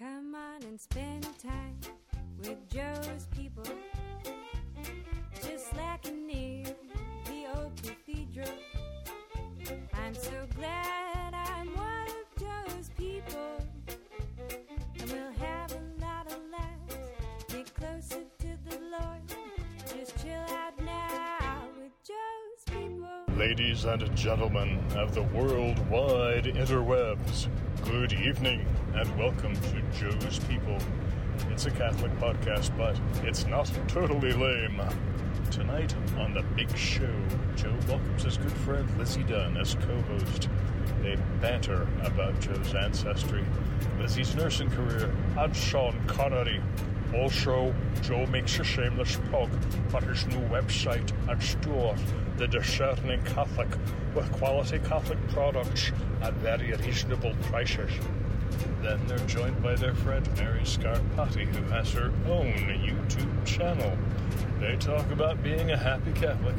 Come on and spend time with Joe's people. Just like near the old cathedral. I'm so glad I'm one of Joe's people. And we'll have a lot of laughs. Get closer to the Lord. Just chill out now with Joe's people. Ladies and gentlemen of the worldwide interwebs, good evening and welcome to Joe's People. It's a Catholic podcast, but it's not totally lame. Tonight on The Big Show, Joe welcomes his good friend Lizzie Dunn as co host. They banter about Joe's ancestry, Lizzie's nursing career, and Sean Connery. Also, Joe makes a shameless plug for his new website and store, The Discerning Catholic, with quality Catholic products at very reasonable prices. Then they're joined by their friend Mary Scarpati, who has her own YouTube channel. They talk about being a happy Catholic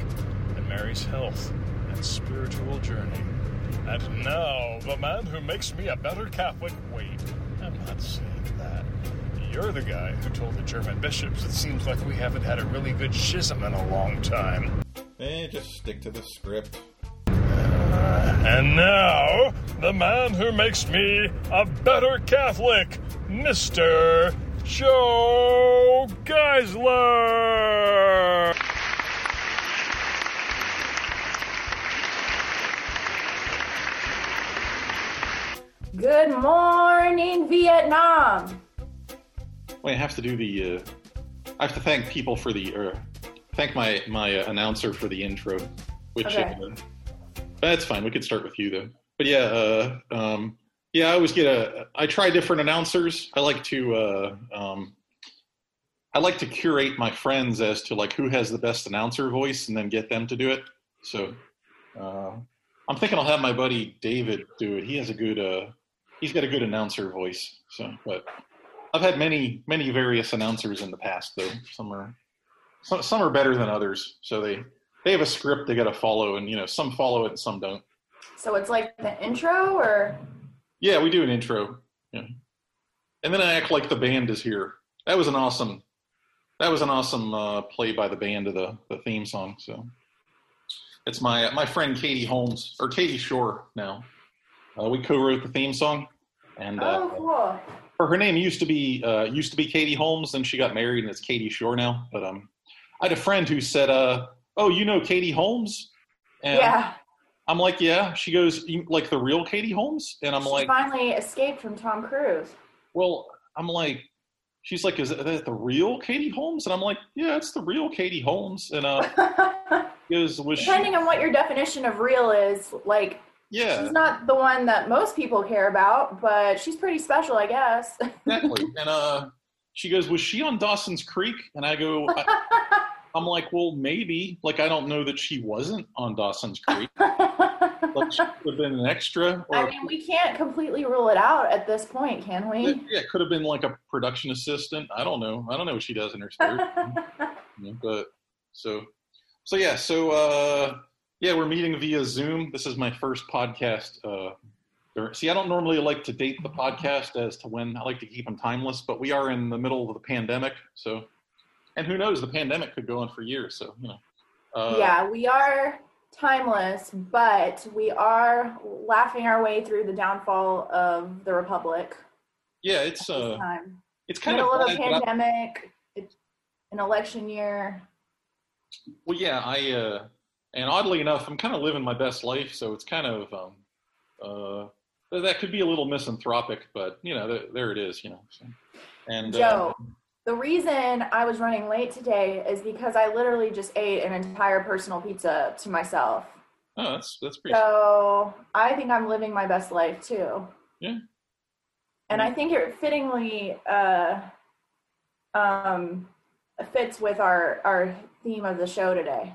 and Mary's health and spiritual journey. And now, the man who makes me a better Catholic. Wait, I'm not saying. You're the guy who told the German bishops it seems like we haven't had a really good schism in a long time. Eh, just stick to the script. And now, the man who makes me a better Catholic, Mr. Joe Geisler. Good morning, Vietnam. Wait, I have to do the. Uh, I have to thank people for the. Uh, thank my my uh, announcer for the intro, which Okay. uh, that's fine. We could start with you though. But yeah, uh, um, yeah, I always get a. I try different announcers. I like to. Uh, um, I like to curate my friends as to like who has the best announcer voice, and then get them to do it. So, uh, I'm thinking I'll have my buddy David do it. He has a good. Uh, he's got a good announcer voice. So, but I've had many, many various announcers in the past, though. Some are, some, some are better than others. So they, they have a script they got to follow, and you know, some follow it and some don't. So it's like the intro, or Yeah, we do an intro, yeah. and then I act like the band is here. That was an awesome, that was an awesome uh, play by the band of the, the theme song. So it's my my friend Katie Holmes or Katie Shore now. Uh, we co-wrote the theme song, and uh, oh, cool. Her, her name used to be uh, used to be Katie Holmes. Then she got married, and it's Katie Shore now. But um, I had a friend who said, uh, "Oh, you know Katie Holmes?" And yeah, I'm like, "Yeah." She goes, "You- "Like the real Katie Holmes?" And I'm she like, finally escaped from Tom Cruise. "Well," I'm like, "She's like, is that the real Katie Holmes?" And I'm like, "Yeah, it's the real Katie Holmes." And uh, she goes, "Was she?" Depending on what your definition of real is, like Yeah, she's not the one that most people care about, but she's pretty special, I guess. exactly. And uh, she goes, "Was she on Dawson's Creek?" And I go, I, "I'm like, well, maybe. Like, I don't know that she wasn't on Dawson's Creek. Like, she could have been an extra, or I mean, we can't completely rule it out at this point, can we? yeah, it could have been like a production assistant. I don't know. I don't know what she does in her spare time. Yeah, but so, so yeah, so uh, yeah, we're meeting via Zoom. This is my first podcast. Uh, there- see, I don't normally like to date the podcast as to when I like to keep them timeless, but we are in the middle of the pandemic, so and who knows, the pandemic could go on for years. So you know, uh, yeah, we are timeless, but we are laughing our way through the downfall of the republic. yeah, it's uh, it's kind middle of of a bad, but I- pandemic, it's an election year. Well, yeah, I uh, and oddly enough, I'm kind of living my best life, so it's kind of um, uh, that could be a little misanthropic, but you know, th- there it is, you know. So, and uh, Joe, the reason I was running late today is because I literally just ate an entire personal pizza to myself. oh, that's that's pretty. So I think I'm living my best life too. Yeah. And I think it fittingly uh, um, fits with our, our theme of the show today.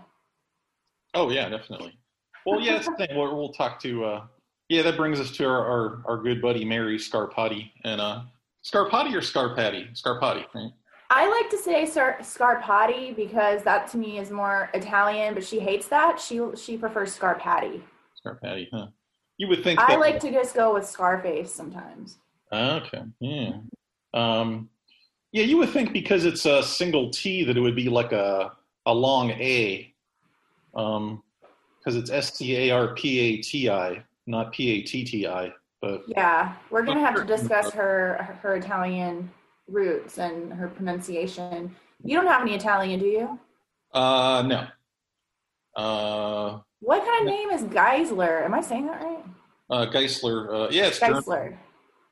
Oh yeah, definitely. Well, yeah, that's the thing. We'll, we'll talk to. Uh, yeah, that brings us to our, our, our good buddy Mary Scarpati, and uh, Scarpati or Scarpati? Scarpati, right? I like to say Scar- Scarpati because that to me is more Italian, but she hates that. She she prefers Scarpati. Scarpati, huh? You would think. I that- like to just go with Scarface sometimes. Okay. Yeah. Um, yeah, you would think because it's a single T that it would be like a a long A, um, because it's S C A R P A T I, not P A T T I. But Yeah, we're gonna have to discuss her her Italian roots and her pronunciation. You don't have any Italian, do you? uh, no. Uh, What kind of name is Geisler? Am I saying that right? uh, Geisler. Uh, yeah, it's German. Geisler.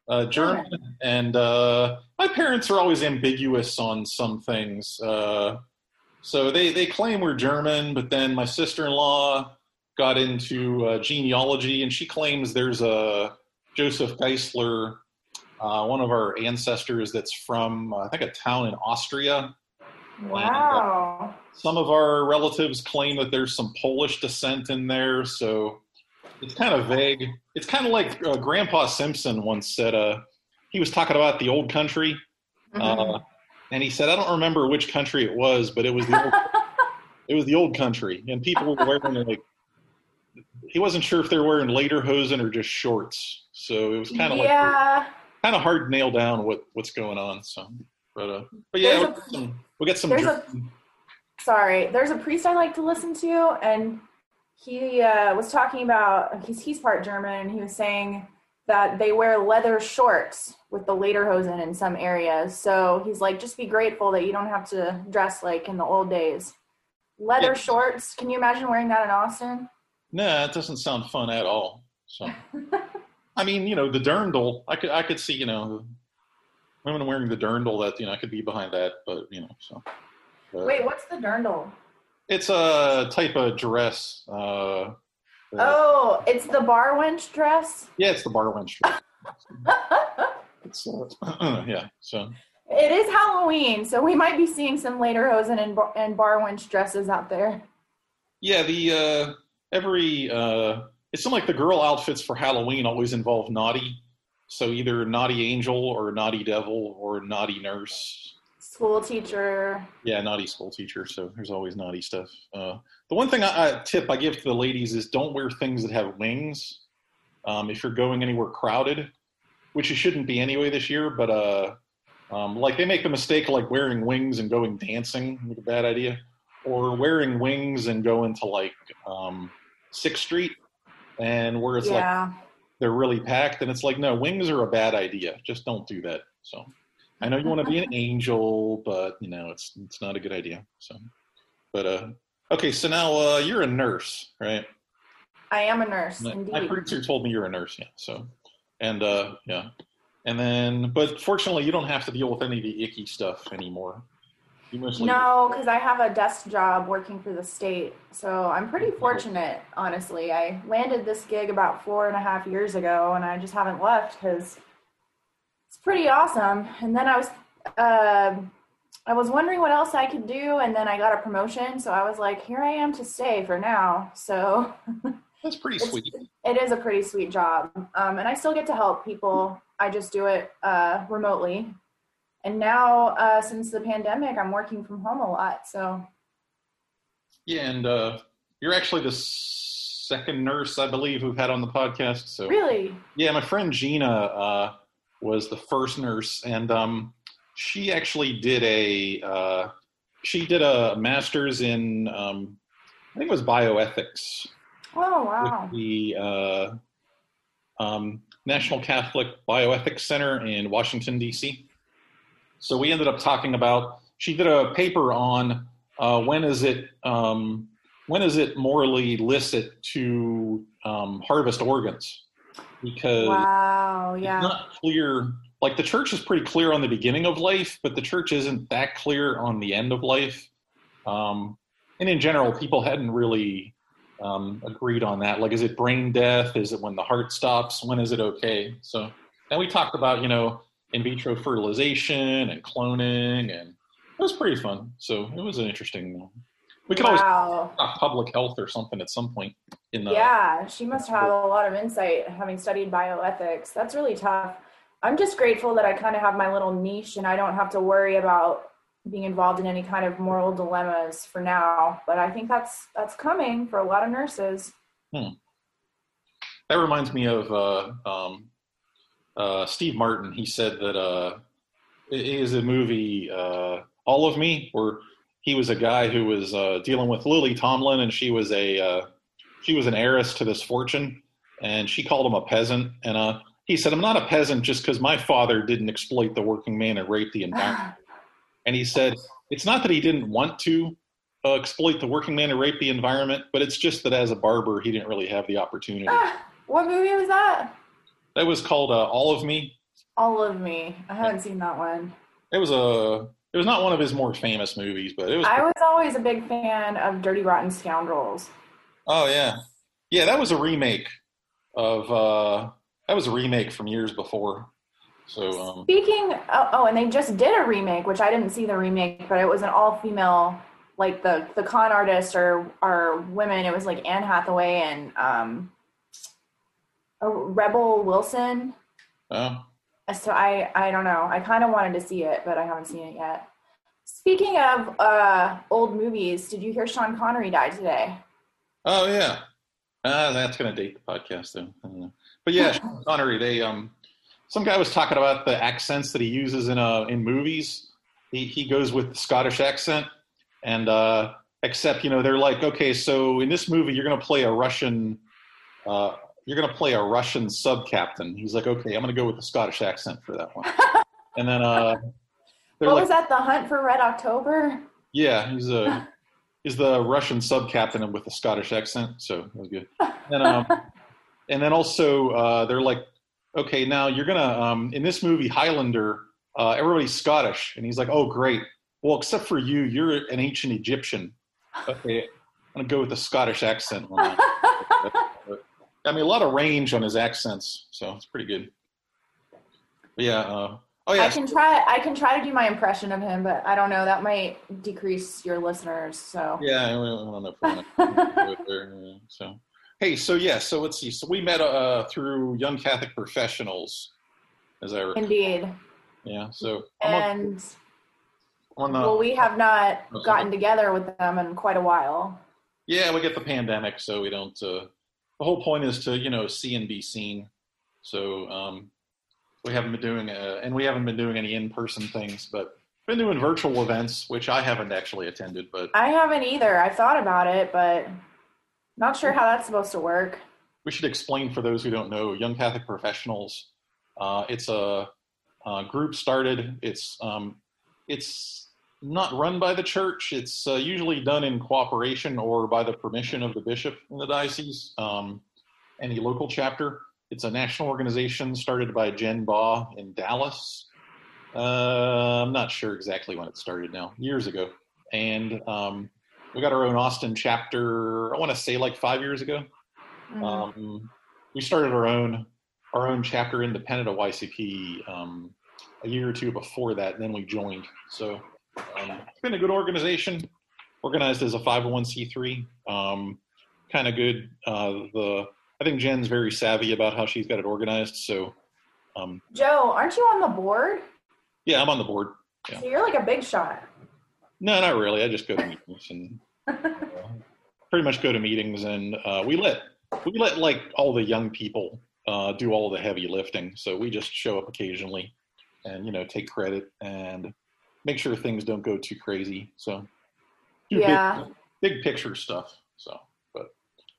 uh, German, and uh, my parents are always ambiguous on some things. Uh, so they they claim we're German, but then my sister in law got into uh, genealogy, and she claims there's a Joseph Geisler, uh, one of our ancestors that's from uh, I think a town in Austria. Wow. Some of our relatives claim that there's some Polish descent in there, so it's kind of vague. It's kind of like uh, Grandpa Simpson once said. Uh, he was talking about the old country, Mhm. And he said, "I don't remember which country it was, but it was the old, it was the old country, and people were wearing like." He wasn't sure if they were wearing lederhosen or just shorts, so it was kind of like yeah. kind of hard to nail down what what's going on. So, but uh, but yeah, we'll a- get some, we'll get some there's a- sorry there's a priest i like to listen to and he uh, was talking about he's, he's part german and he was saying that they wear leather shorts with the lederhosen in some areas so he's like just be grateful that you don't have to dress like in the old days leather Yeah. shorts can you imagine wearing that in austin Nah, it doesn't sound fun at all. So, I mean, you know, the dirndl. I could, I could see, you know, women wearing the dirndl. That you know, I could be behind that, but you know, so. but wait what's the dirndl it's a type of dress. Uh, uh, oh it's the bar wench dress yeah, it's the bar wench. dress. it's, uh, yeah. So, it is halloween so we might be seeing some later lederhosen and, bar- and bar wench dresses out there yeah, the uh, every uh, it seemed like the girl outfits for Halloween always involve naughty. So either naughty angel or naughty devil or naughty nurse. school teacher Yeah, naughty school teacher. So there's always naughty stuff. Uh, the one thing I, I tip I give to the ladies is don't wear things that have wings. Um, if you're going anywhere crowded, which you shouldn't be anyway this year, but uh, um, like they make the mistake of like wearing wings and going dancing, like a bad idea, or wearing wings and going to like um, Sixth Street, and where it's like they're really packed, and it's like no, wings are a bad idea. Just don't do that. So. I know you want to be an angel, but you know it's it's not a good idea. So, but uh, okay. So now uh, you're a nurse, right? I am a nurse, My indeed. producer told me you're a nurse. Yeah. So, and uh, yeah, and then, but fortunately, you don't have to deal with any of the icky stuff anymore. You mostly No, because I have a desk job working for the state. So I'm pretty fortunate, honestly. I landed this gig about four and a half years ago, and I just haven't left because it's pretty awesome. And then I was, uh, I was wondering what else I could do, and then I got a promotion. So I was like, here I am to stay for now. So That's pretty it's- sweet. it is a pretty sweet job. Um, and i still get to help people. I just do it uh, remotely. And now uh, since the pandemic i'm working from home a lot so. Yeah, and uh, you're actually the second nurse I believe who've had on the podcast. So. Really? Yeah, my friend Gina uh, was the first nurse, and um, she actually did a uh, she did a master's in um, I think it was bioethics oh wow the uh, um, National Catholic Bioethics Center in Washington D.C. So we ended up talking about. She did a paper on uh, when is it um, when is it morally licit to um, harvest organs because wow it's yeah not clear. Like the church is pretty clear on the beginning of life, but the church isn't that clear on the end of life. Um, and in general, people hadn't really um, agreed on that. Like, is it brain death? Is it when the heart stops? When is it okay? So, and we talked about you know in vitro fertilization and cloning, and it was pretty fun. So it was an interesting. We could always talk public health or something at some point in the yeah she must have a lot of insight having studied bioethics that's really tough i'm just grateful that i kind of have my little niche and i don't have to worry about being involved in any kind of moral dilemmas for now but i think that's that's coming for a lot of nurses That reminds me of uh, um, uh, Steve Martin. He said that uh, it is a movie, uh, All of Me, where he was a guy who was uh, dealing with Lily Tomlin, and she was a uh, she was an heiress to this fortune, and she called him a peasant. And uh, he said, "I'm not a peasant just because my father didn't exploit the working man and rape the environment." And he said, "It's not that he didn't want to." Uh, exploit the working man and rape the environment, but it's just that as a barber, he didn't really have the opportunity. what movie was that? That was called uh, All of Me. All of Me. I haven't seen that one. It was a. It was not one of his more famous movies, but it was. I was always a big fan of Dirty Rotten Scoundrels. Oh yeah, yeah. That was a remake of. uh That was a remake from years before. So. Um, Speaking, oh, oh, and they just did a remake, which I didn't see the remake, but it was an all-female, like the the con artists are are women. It was like Anne Hathaway and um, a Rebel Wilson. oh, So I I don't know. I kind of wanted to see it, but I haven't seen it yet. Speaking of uh, old movies, did you hear Sean Connery died today? oh yeah. Uh, that's going to date the podcast though. I don't know. But yeah, Sean Connery. They um, some guy was talking about the accents that he uses in uh in movies. He he goes with the Scottish accent, and uh, except you know they're like, okay, so in this movie you're going to play a Russian. Uh, you're going to play a Russian sub captain. He's like, okay, I'm going to go with the Scottish accent for that one. and then uh, What like, was that? The Hunt for Red October? yeah, he's a he's the Russian sub captain with the Scottish accent, so that was good. And um, and then also uh, they're like, okay, now you're gonna um, in this movie Highlander, uh, everybody's Scottish, and he's like, oh great, well except for you, you're an ancient Egyptian. Okay, I'm gonna go with the Scottish accent. on that. I mean, a lot of range on his accents, so it's pretty good. But yeah. Uh, oh yeah. I can try. I can try to do my impression of him, but I don't know. That might decrease your listeners. So Yeah, I don't know if we're gonna do it there. So, hey, so yeah, so let's see. So we met uh, through Young Catholic Professionals, as I recall. indeed, Yeah. So on, and on the, well, we have not gotten together with them in quite a while. yeah, we get the pandemic, so we don't. Uh, the whole point is to you know see and be seen. So um, we haven't been doing, uh, and we haven't been doing any in-person things, but been doing virtual events, which I haven't actually attended, but I haven't either. I thought about it, but not sure how that's supposed to work. we should explain for those who don't know young catholic professionals uh, it's a, a group started it's um, it's not run by the church it's uh, usually done in cooperation or by the permission of the bishop in the diocese um, any local chapter. It's a national organization started by jen baugh in dallas. Uh, i'm not sure exactly when it started now years ago. And um, we got our own austin chapter i want to say like five years ago Mhm. um, we started our own our own chapter independent of YCP um, a year or two before that. And then we joined. So um, it's been a good organization, organized as a 501c3. Um, kind of good. Uh, the I think Jen's very savvy about how she's got it organized. So um, Joe, aren't you on the board? yeah, I'm on the board. Yeah. So you're like a big shot. No, not really. I just go to meetings and uh, pretty much go to meetings, and uh, we let we let like all the young people uh, do all the heavy lifting. So we just show up occasionally, and you know take credit and make sure things don't go too crazy. So Yeah. big, big picture stuff. So, but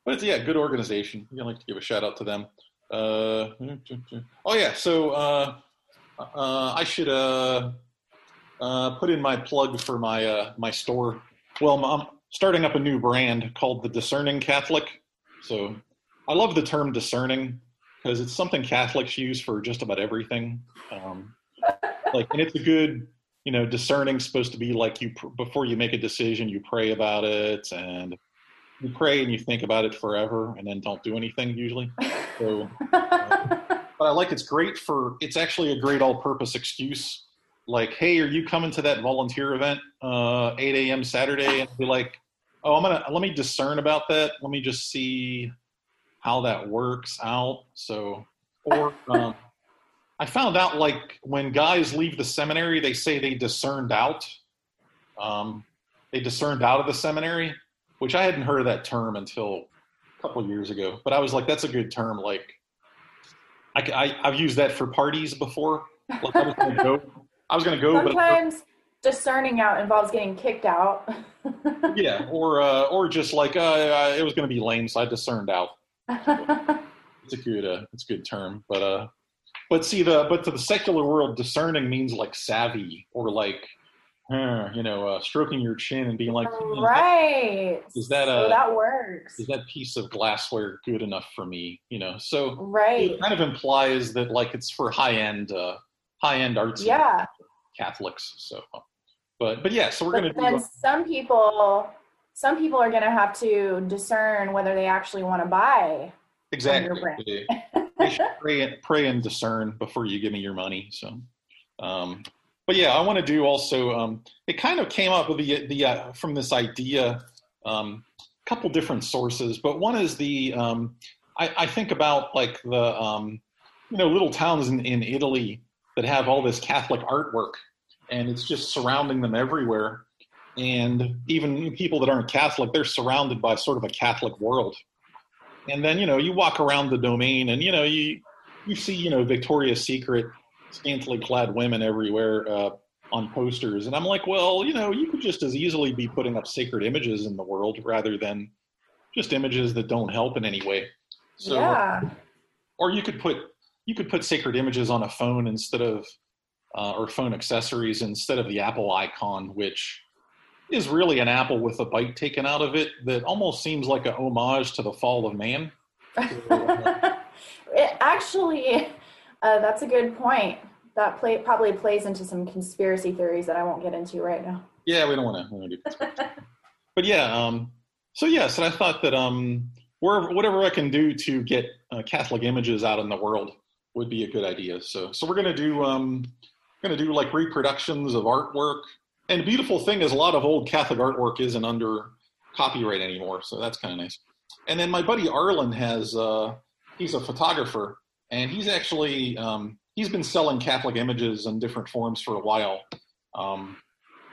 but it's yeah, good organization. I'd like to give a shout out to them. Uh, oh yeah, so uh, uh, I should uh, uh, put in my plug for my uh, my store. Well, I'm starting up a new brand called the Discerning Catholic. So I love the term discerning because it's something Catholics use for just about everything. Um, like, and it's a good, you know, discerning supposed to be like you pr- before you make a decision, you pray about it and you pray and you think about it forever and then don't do anything usually. So but I like it's great for it's actually a great all-purpose excuse. Like, hey, are you coming to that volunteer event, uh, 8 a.m. Saturday? And be like, oh, I'm gonna let me discern about that. Let me just see how that works out. So, or um, I found out like when guys leave the seminary, they say they discerned out. Um, they discerned out of the seminary, which I hadn't heard of that term until a couple of years ago. But I was like, that's a good term. Like, I, I, have used that for parties before. Like I was gonna go, I was going to go, but Sometimes discerning out involves getting kicked out. yeah, or uh, or just like uh, uh, it was going to be lame, so I discerned out. It's a good uh, it's a good term, but uh, but see the but to the secular world, discerning means like savvy or like uh, you know uh, stroking your chin and being like, "Hmm, right. Is that so that works? is that piece of glassware good enough for me? You know, so right. it kind of implies that like it's for high end uh, high end arts Yeah. Catholics. So, but but yeah, so we're going But to then do some people, some people are going to have to discern whether they actually want to buy. exactly. They, they pray, and- pray and discern before you give me your money. So, um, but yeah, I want to do also. Um, it kind of came up with the the uh, from this idea, um, a couple different sources, but one is the um, I, I think about like the um, you know little towns in, in Italy that have all this Catholic artwork, and it's just surrounding them everywhere. And even people that aren't Catholic, they're surrounded by sort of a Catholic world. And then you know you walk around the domain, and you know you you see you know Victoria's Secret scantily clad women everywhere uh, on posters, and I'm like, well, you know, you could just as easily be putting up sacred images in the world rather than just images that don't help in any way. So, yeah. or you could put you could put sacred images on a phone instead of uh, or phone accessories instead of the Apple icon, which is really an apple with a bite taken out of it that almost seems like a homage to the fall of man. it actually, uh, that's a good point. That play, probably plays into some conspiracy theories that I won't get into right now. Yeah, we don't want to do but yeah, um, so yes, and I thought that um, wherever, whatever I can do to get uh, Catholic images out in the world would be a good idea. So, so we're gonna do um, gonna do like reproductions of artwork. And the beautiful thing is, a lot of old Catholic artwork isn't under copyright anymore, so that's kind of nice. And then my buddy Arlen has uh, he's a photographer, and he's actually um, he's been selling Catholic images in different forms for a while. Um,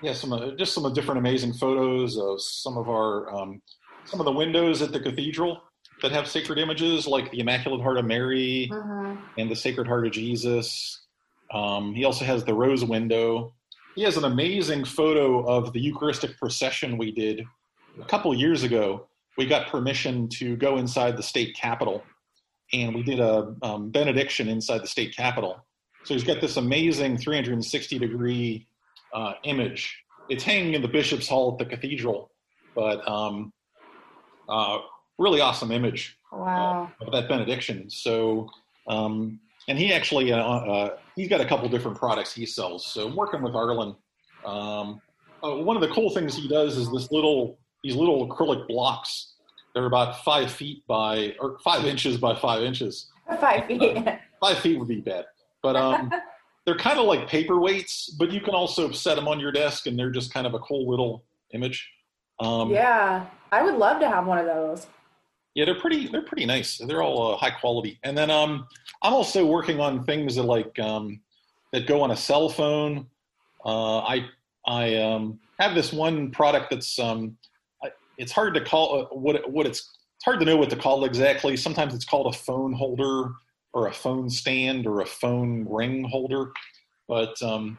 yeah, some uh, just some of different amazing photos of some of our um, some of the windows at the cathedral that have sacred images, like the Immaculate Heart of Mary Mhm. and the Sacred Heart of Jesus. Um, he also has the rose window. He has an amazing photo of the Eucharistic procession we did a couple years ago. We got permission to go inside the state capitol, and we did a um, benediction inside the state capitol. So he's got this amazing 360 degree uh, image. It's hanging in the bishop's hall at the cathedral, but um, uh, really awesome image Wow. of that benediction. So, um, and he actually uh, uh, he's got a couple different products he sells. So, I'm working with Arlen. Um, uh, one of the cool things he does is this little these little acrylic blocks. They're about five feet by or five inches by five inches. Five feet. Five feet would be bad, but um, they're kind of like paperweights. But you can also set them on your desk, and they're just kind of a cool little image. Um, yeah. I would love to have one of those. Yeah, they're pretty. They're pretty nice. They're all uh, high quality. And then um, I'm also working on things that like um, that go on a cell phone. Uh, I I um, have this one product that's um, it's hard to call uh, what what it's it's hard to know what to call exactly. Sometimes it's called a phone holder or a phone stand or a phone ring holder, but um,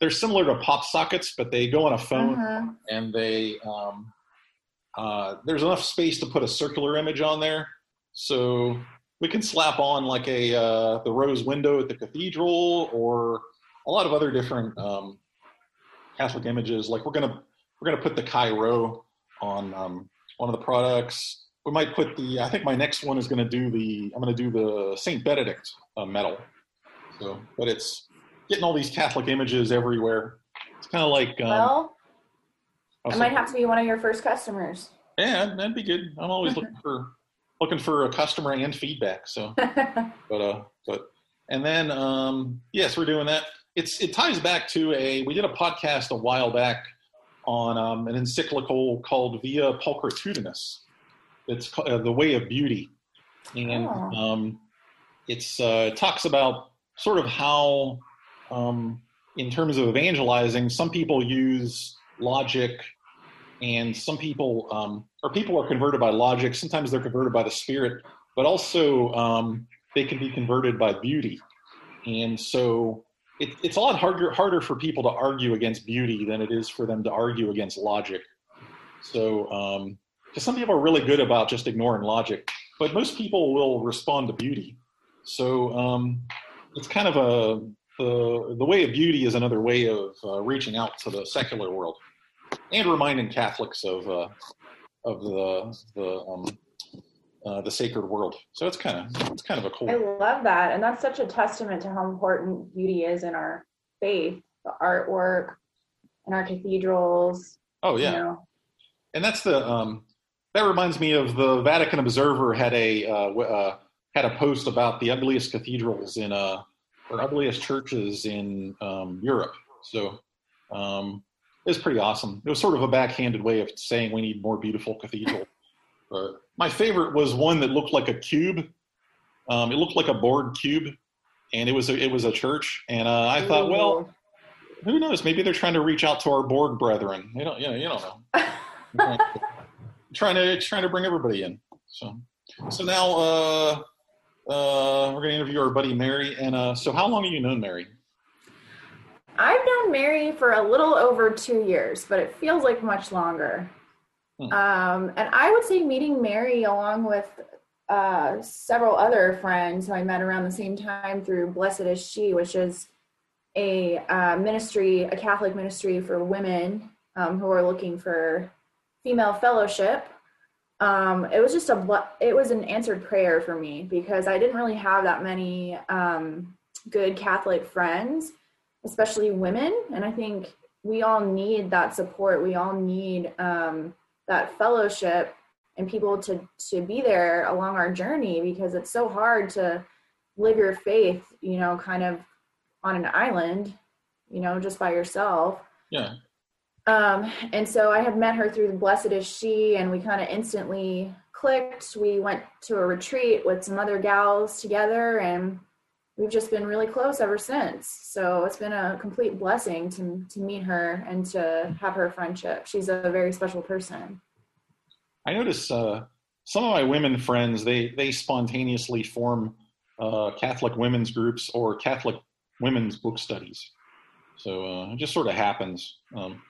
they're similar to pop sockets, but they go on a phone Mhm. and they um, uh, there's enough space to put a circular image on there, so we can slap on like a uh, the rose window at the cathedral or a lot of other different um, Catholic images. Like we're gonna we're gonna put the Chi Rho on um, one of the products. We might put the. I think my next one is gonna do the. I'm gonna do the Saint Benedict uh, medal. So, but it's getting all these Catholic images everywhere. It's kind of like. Um, Well, I might have to be one of your first customers. yeah, that'd be good. I'm always looking for looking for a customer and feedback. So, but uh, but and then um, yes, we're doing that. It's it ties back to a we did a podcast a while back on um, an encyclical called Via Pulchritudinis. It's ca- uh, the Way of Beauty, and Oh. um, it's uh, it talks about sort of how um, in terms of evangelizing, some people use logic and some people um, or people are converted by logic sometimes they're converted by the spirit but also um, they can be converted by beauty and so it, it's a lot harder harder for people to argue against beauty than it is for them to argue against logic. So, um, some people are really good about just ignoring logic, but most people will respond to beauty. So um, it's kind of a the the way of beauty is another way of uh, reaching out to the secular world and reminding Catholics of uh, of the the um, uh, the sacred world. So it's kind of it's kind of a cool. I love that, and that's such a testament to how important beauty is in our faith, the artwork, in our cathedrals. Oh yeah, You know. and that's the um, that reminds me of the Vatican Observer had a uh, w- uh, had a post about the ugliest cathedrals in uh or ugliest churches in um, Europe. So um, it was pretty awesome. It was sort of a backhanded way of saying we need more beautiful cathedrals. But my favorite was one that looked like a cube. Um, it looked like a Borg cube, and it was a, it was a church. And uh, I thought, well, who knows? Maybe they're trying to reach out to our Borg brethren. You don't, you know, you don't know. trying to trying to bring everybody in. So, so now uh, uh, we're going to interview our buddy Mary. And uh, so, how long have you known Mary? I've known Mary for a little over two years, but it feels like much longer. Hmm. Um, and I would say meeting Mary along with uh, several other friends who I met around the same time through Blessed is She, which is a uh, ministry, a Catholic ministry for women um, who are looking for female fellowship. Um, it was just a it was an answered prayer for me because I didn't really have that many um, good Catholic friends especially women. And I think we all need that support. We all need um, that fellowship and people to to be there along our journey because it's so hard to live your faith, you know, kind of on an island, you know, just by yourself. Yeah. Um, and so I had met her through the Blessed is She, and we kind of instantly clicked. We went to a retreat with some other gals together, and we've just been really close ever since. So it's been a complete blessing to to meet her and to have her friendship. She's a very special person. I notice uh, some of my women friends they they spontaneously form uh, Catholic women's groups or Catholic women's book studies. So uh, it just sort of happens. Um,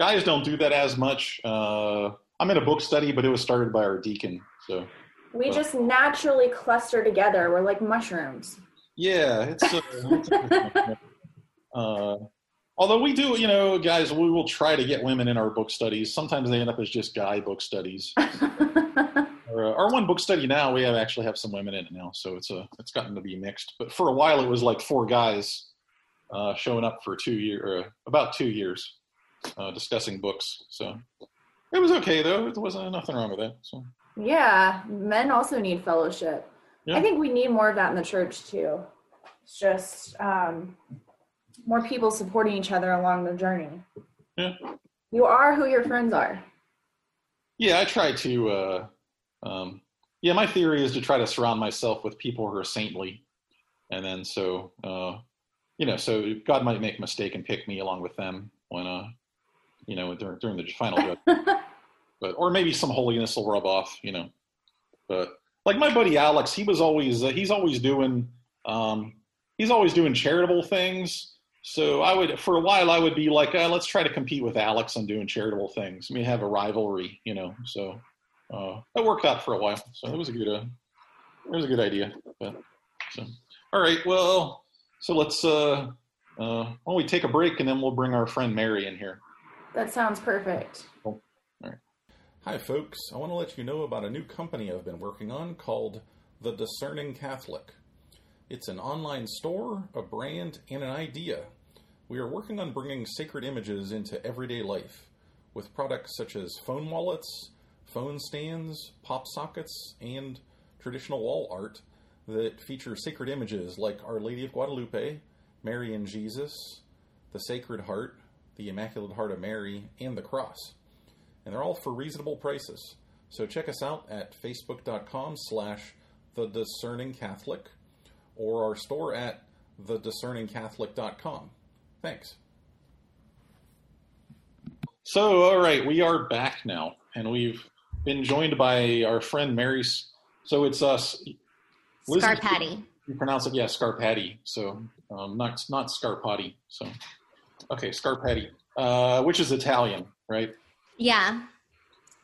guys don't do that as much. Uh, I'm in a book study, but it was started by our deacon. So We Well- just naturally cluster together. We're like mushrooms. Yeah, it's. Uh, it's uh, although we do, you know, guys, we will try to get women in our book studies. Sometimes they end up as just guy book studies. Our, uh, our one book study now, we have actually have some women in it now, so it's a it's gotten to be mixed. But for a while, it was like four guys uh, showing up for two year, about two years, uh, discussing books. So it was okay though. There wasn't nothing wrong with that. So yeah, men also need fellowship. Yeah. I think we need more of that in the church too. It's just um, more people supporting each other along the journey. Yeah. You are who your friends are. yeah, I try to. Uh, um, yeah, my theory is to try to surround myself with people who are saintly, and then so uh, you know, so God might make a mistake and pick me along with them when uh, you know, during, during the final judgment. but or maybe some holiness will rub off, you know. But like my buddy Alex, he was always uh, he's always doing um, he's always doing charitable things. So I would for a while I would be like, uh, let's try to compete with Alex on doing charitable things. We have a rivalry, you know. So uh, that worked out for a while. So it was a good uh, it was a good idea. But, so all right, well, so let's uh, uh, why don't we take a break and then we'll bring our friend Mary in here. That sounds perfect. Hi, folks. I want to let you know about a new company I've been working on called The Discerning Catholic. It's an online store, a brand, and an idea. We are working on bringing sacred images into everyday life with products such as phone wallets, phone stands, pop sockets, and traditional wall art that feature sacred images like Our Lady of Guadalupe, Mary and Jesus, the Sacred Heart, the Immaculate Heart of Mary, and the Cross and they're all for reasonable prices. So check us out at facebook.com slash the discerning Catholic or our store at thediscerningcatholic.com. Thanks. So, all right, we are back now, and we've been joined by our friend Mary. So it's us, Liz- Scarpati. You pronounce it, yeah, Scarpati. So um, not not Scarpati. So okay, Scarpati, uh, which is Italian, right? Yeah,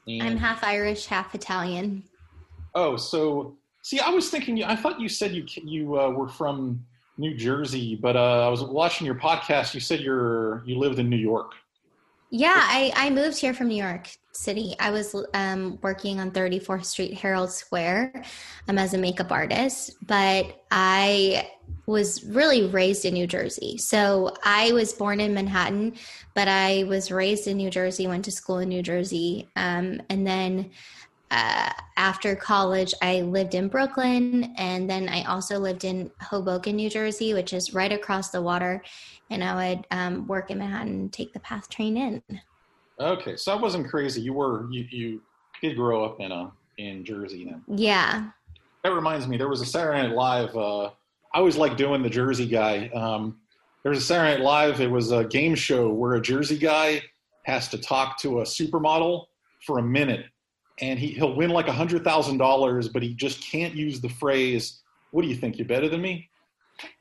And- I'm half Irish, half Italian. Oh, so see, I was thinking. I thought you said you you uh, were from New Jersey, but uh, I was watching your podcast. You said you're you lived in New York. Yeah, I, I moved here from New York City. I was um, working on 34th Street Herald Square um, as a makeup artist, but I was really raised in New Jersey. So I was born in Manhattan, but I was raised in New Jersey, went to school in New Jersey. Um, and then uh, after college, I lived in Brooklyn. And then I also lived in Hoboken, New Jersey, which is right across the water. And I would um, work in Manhattan take the PATH train in. Okay, so I wasn't crazy. You were you you did grow up in a in Jersey then. Yeah. That reminds me, there was a Saturday Night Live. Uh, I always like doing the Jersey guy. Um, there was a Saturday Night Live. It was a game show where a Jersey guy has to talk to a supermodel for a minute, and he he'll win like a hundred thousand dollars, but he just can't use the phrase "What do you think? You're better than me?"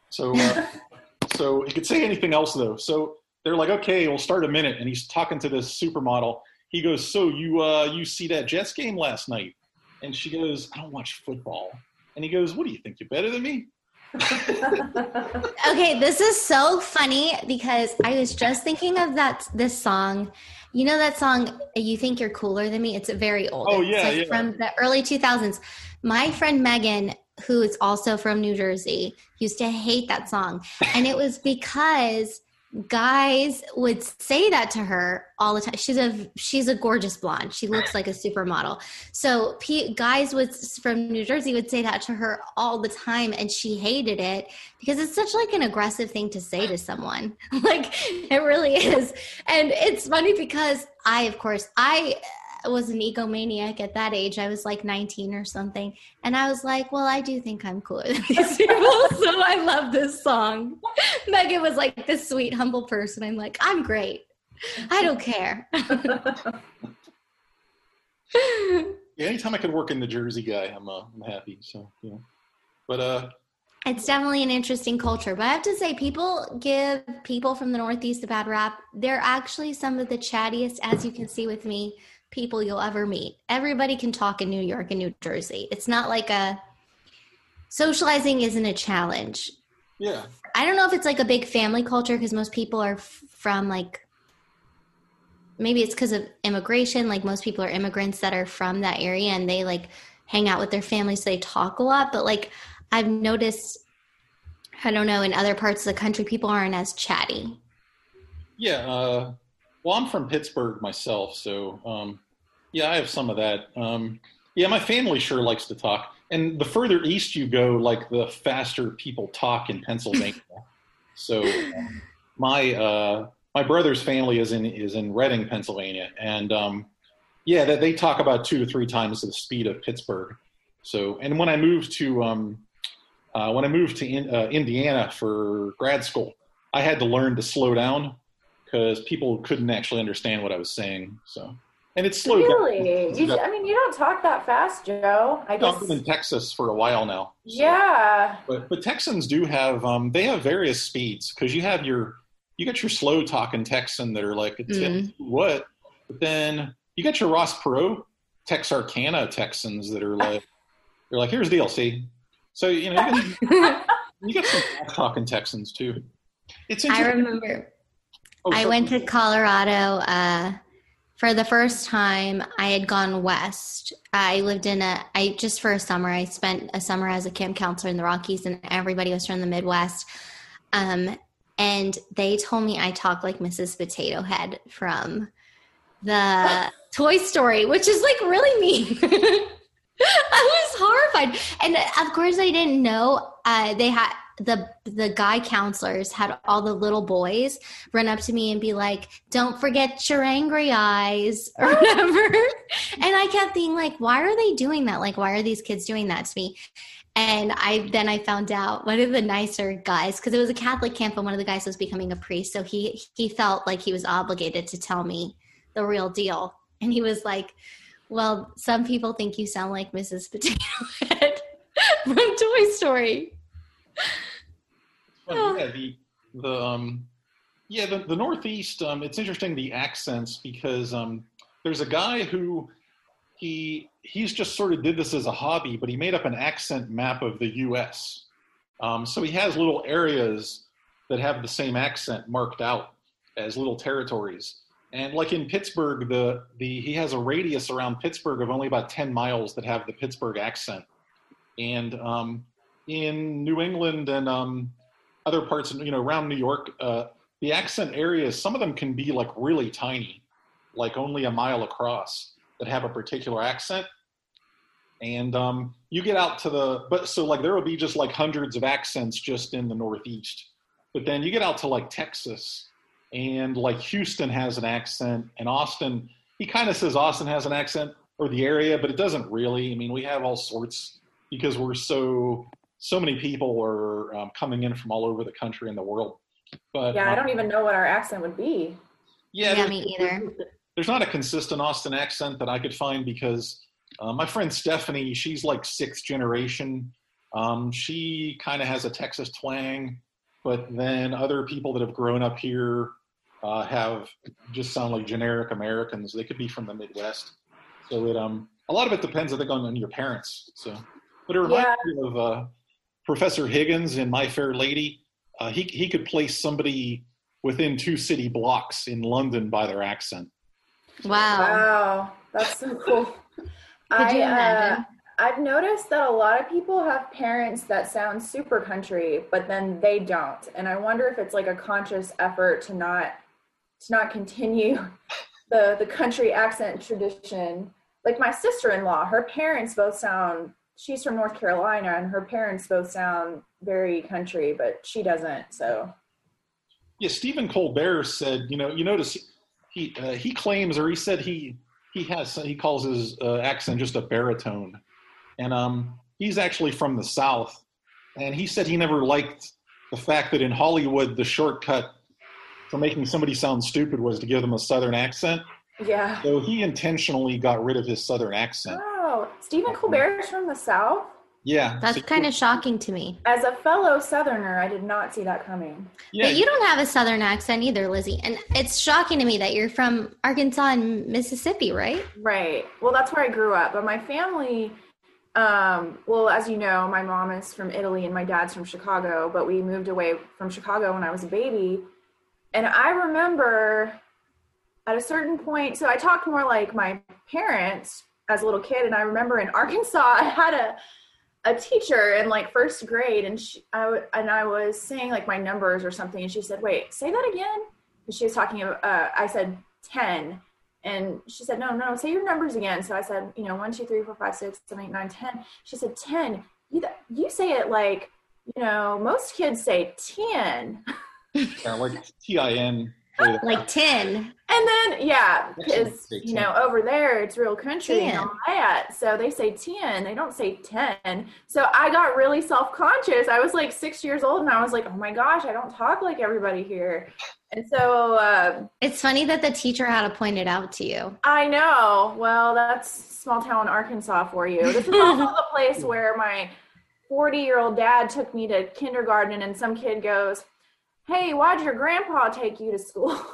So, uh, so he could say anything else though. So they're like, "Okay, we'll start a minute," and he's talking to this supermodel. He goes, "So you uh, you see that Jets game last night?" And she goes, I don't watch football. And he goes, What do you think? You're better than me? Okay, this is so funny because I was just thinking of that this song. You know that song "You Think You're Cooler Than Me"? It's very old. Oh, It's yeah, like yeah. from the early 2000s. My friend Megan, who is also from New Jersey, used to hate that song, and it was because guys would say that to her all the time. She's a she's a gorgeous blonde. She looks like a supermodel. So p- guys would from New Jersey would say that to her all the time, and she hated it because it's such like an aggressive thing to say to someone. like it really is, and it's funny because I, of course, I was an egomaniac at that age. I was like 19 or something. And I was like, well, I do think I'm cooler than these people. so I love this song. Megan was like this sweet, humble person. I'm like, I'm great. I don't care. Yeah, anytime I could work in the Jersey guy, I'm, uh, I'm happy. So, yeah. But, uh, It's definitely an interesting culture. But I have to say, people give people from the Northeast a bad rap. They're actually some of the chattiest, as you can see with me, people you'll ever meet. Everybody can talk in New York and New Jersey. It's not like a socializing isn't a challenge. yeah. I don't know if it's like a big family culture because most people are f- from like maybe it's because of immigration. Like most people are immigrants that are from that area and they like hang out with their families, so they talk a lot. But like I've noticed, I don't know, in other parts of the country, people aren't as chatty. Yeah. Uh, well, I'm from Pittsburgh myself. So, um, yeah, I have some of that. Um, yeah, my family sure likes to talk. And the further east you go, like the faster people talk in Pennsylvania. so, um, my uh, my brother's family is in is in Reading, Pennsylvania, and um, yeah, they, they talk about two to three times the speed of Pittsburgh. So, and when I moved to um, uh, when I moved to in, uh, Indiana for grad school, I had to learn to slow down because people couldn't actually understand what I was saying. So, and it's slowed Really? down. You, I mean, you don't talk that fast, Joe. I guess. I've been in Texas for a while now. so- Yeah. but but Texans do have um, they have various speeds because you have your you got your slow talking Texan that are like a tip Mhm. what, but then you got your Ross Perot Texarkana Texans that are like they're like here's the deal, see. So you know you got, you got some fast talking Texans too. It's I remember Oh, I went to Colorado uh, for the first time. I had gone west. I lived in a, I just for a summer, I spent a summer as a camp counselor in the Rockies, and everybody was from the Midwest. Um, and they told me I talk like Mrs. Potato Head from the Toy Story, which is like really mean. I was horrified, and of course I didn't know uh, they had the the guy counselors had all the little boys run up to me and be like, "Don't forget your angry eyes" or whatever. and I kept being like, "Why are they doing that? Like, why are these kids doing that to me?" And I then I found out one of the nicer guys because it was a Catholic camp and one of the guys was becoming a priest, so he he felt like he was obligated to tell me the real deal, and he was like. Well, some people think you sound like Mrs. Potato Head from Toy Story. Well, yeah, the the um, yeah the, the Northeast. Um, it's interesting the accents because um, there's a guy who he he's just sort of did this as a hobby, but he made up an accent map of the U.S. Um, so he has little areas that have the same accent marked out as little territories. And like in Pittsburgh, the the he has a radius around Pittsburgh of only about ten miles that have the Pittsburgh accent. And um, in New England and um, other parts, you know, around New York, uh, the accent areas, some of them can be like really tiny, like only a mile across, that have a particular accent. And um, you get out to the, but so like there will be just like hundreds of accents just in the Northeast. But then you get out to like Texas and like Houston has an accent and Austin, he kind of says Austin has an accent or the area, but it doesn't really. I mean, we have all sorts because we're so so many people are um, coming in from all over the country and the world. But Yeah, I um, don't even know what our accent would be. yeah, Yeah, there's- me either. There's not a consistent Austin accent that I could find because uh, my friend Stephanie, she's like sixth generation. Um, she kind of has a Texas twang, but then other people that have grown up here uh, have just sound like generic Americans. They could be from the Midwest. So it um a lot of it depends, I think, on, on your parents. So, but it reminds me of uh, Professor Higgins in My Fair Lady. Uh, he he could place somebody within two city blocks in London by their accent. Wow. Wow, that's so cool. Could I, you uh. I've noticed that a lot of people have parents that sound super country, but then they don't. And I wonder if it's like a conscious effort to not to not continue the the country accent tradition. Like my sister-in-law, her parents both sound she's from North Carolina and her parents both sound very country, but she doesn't. So Yeah, Stephen Colbert said, you know, you notice he uh, he claims or he said he he has he calls his uh, accent just a baritone, and um he's actually from the South, and he said he never liked the fact that in Hollywood the shortcut for making somebody sound stupid was to give them a Southern accent. yeah. So he intentionally got rid of his Southern accent. Oh, Stephen is from the South? Yeah, That's so- kind of shocking to me. As a fellow Southerner, I did not see that coming. yeah. But you don't have a southern accent either, Lizzie. And it's shocking to me that you're from Arkansas and Mississippi, right? Right. Well, that's where I grew up. But my family, um, well, as you know, my mom is from Italy and my dad's from Chicago, but we moved away from Chicago when I was a baby. And I remember at a certain point, so I talked more like my parents as a little kid. And I remember in Arkansas, I had a, a teacher in like first grade and she, I, and I was saying like my numbers or something. And she said, wait, say that again. And she was talking about, uh, I said 10 and she said, no, no, say your numbers again. So I said, you know, one, two, three, four, five, six, seven, eight, nine, ten. She said, 10. You, th- you say it like, you know, most kids say 10. Yeah, like T I N. Like 10. And then, yeah, because, you know, over there it's real country and all that. So they say 10, they don't say 10. So I got really self conscious. I was like six years old and I was like, oh my gosh, I don't talk like everybody here. And so uh, It's funny that the teacher had to point it out to you. I know. Well, that's small town Arkansas for you. This is also the place where my 40 year old dad took me to kindergarten, and some kid goes, Hey, why'd your grandpa take you to school?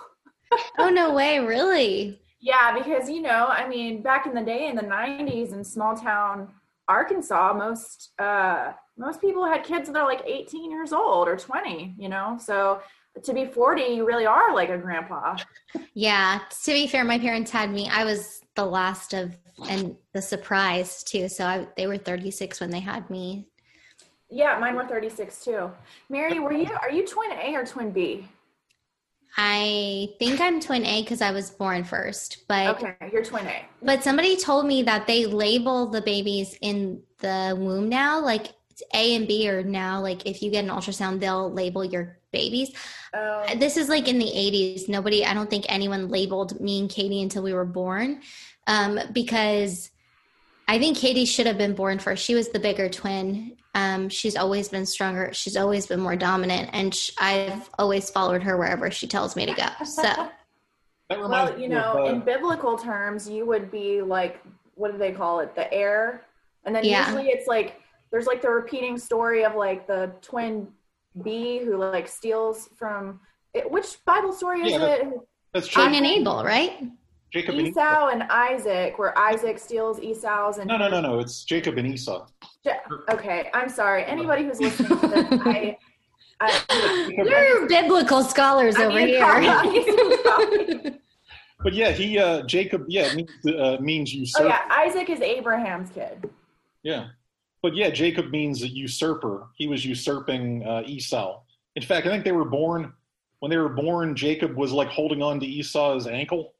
Oh, no way, really? yeah, because, you know, I mean, back in the day in the 90s in small town Arkansas, most, uh, most people had kids that are like 18 years old or 20, you know? So to be 40, you really are like a grandpa. Yeah, to be fair, my parents had me. I was the last of, and the surprise too. So I, they were 36 when they had me. Yeah, mine were 36 too. Mary, were you, are you twin A or twin B? I think I'm twin A because I was born first, but Okay, you're twin A. but somebody told me that they label the babies in the womb now, like A and B are now like if you get an ultrasound, they'll label your babies. Oh, This is like in the 80s. Nobody, I don't think anyone labeled me and Katie until we were born, um, because I think Katie should have been born first. She was the bigger twin. Um, she's always been stronger. She's always been more dominant, and sh- I've always followed her wherever she tells me to go. So. That well, you know, of, uh, in biblical terms, you would be like, what do they call it? The heir. And then Yeah. usually it's like there's like the repeating story of like the twin B who like steals from it, which Bible story is Yeah, that- it? That's Cain and Abel, right? Jacob and Esau. Esau and Isaac, where Isaac steals Esau's and No, no, no, no. It's Jacob and Esau. Ja- Okay, I'm sorry. Anybody who's listening to this, I, I, You're biblical scholars I over need here. But yeah, he uh, Jacob. Yeah, means uh, means oh yeah, Isaac is Abraham's kid. Yeah. But yeah, Jacob means a usurper. He was usurping uh, Esau. In fact, I think they were born when they were born. Jacob was like holding on to Esau's ankle.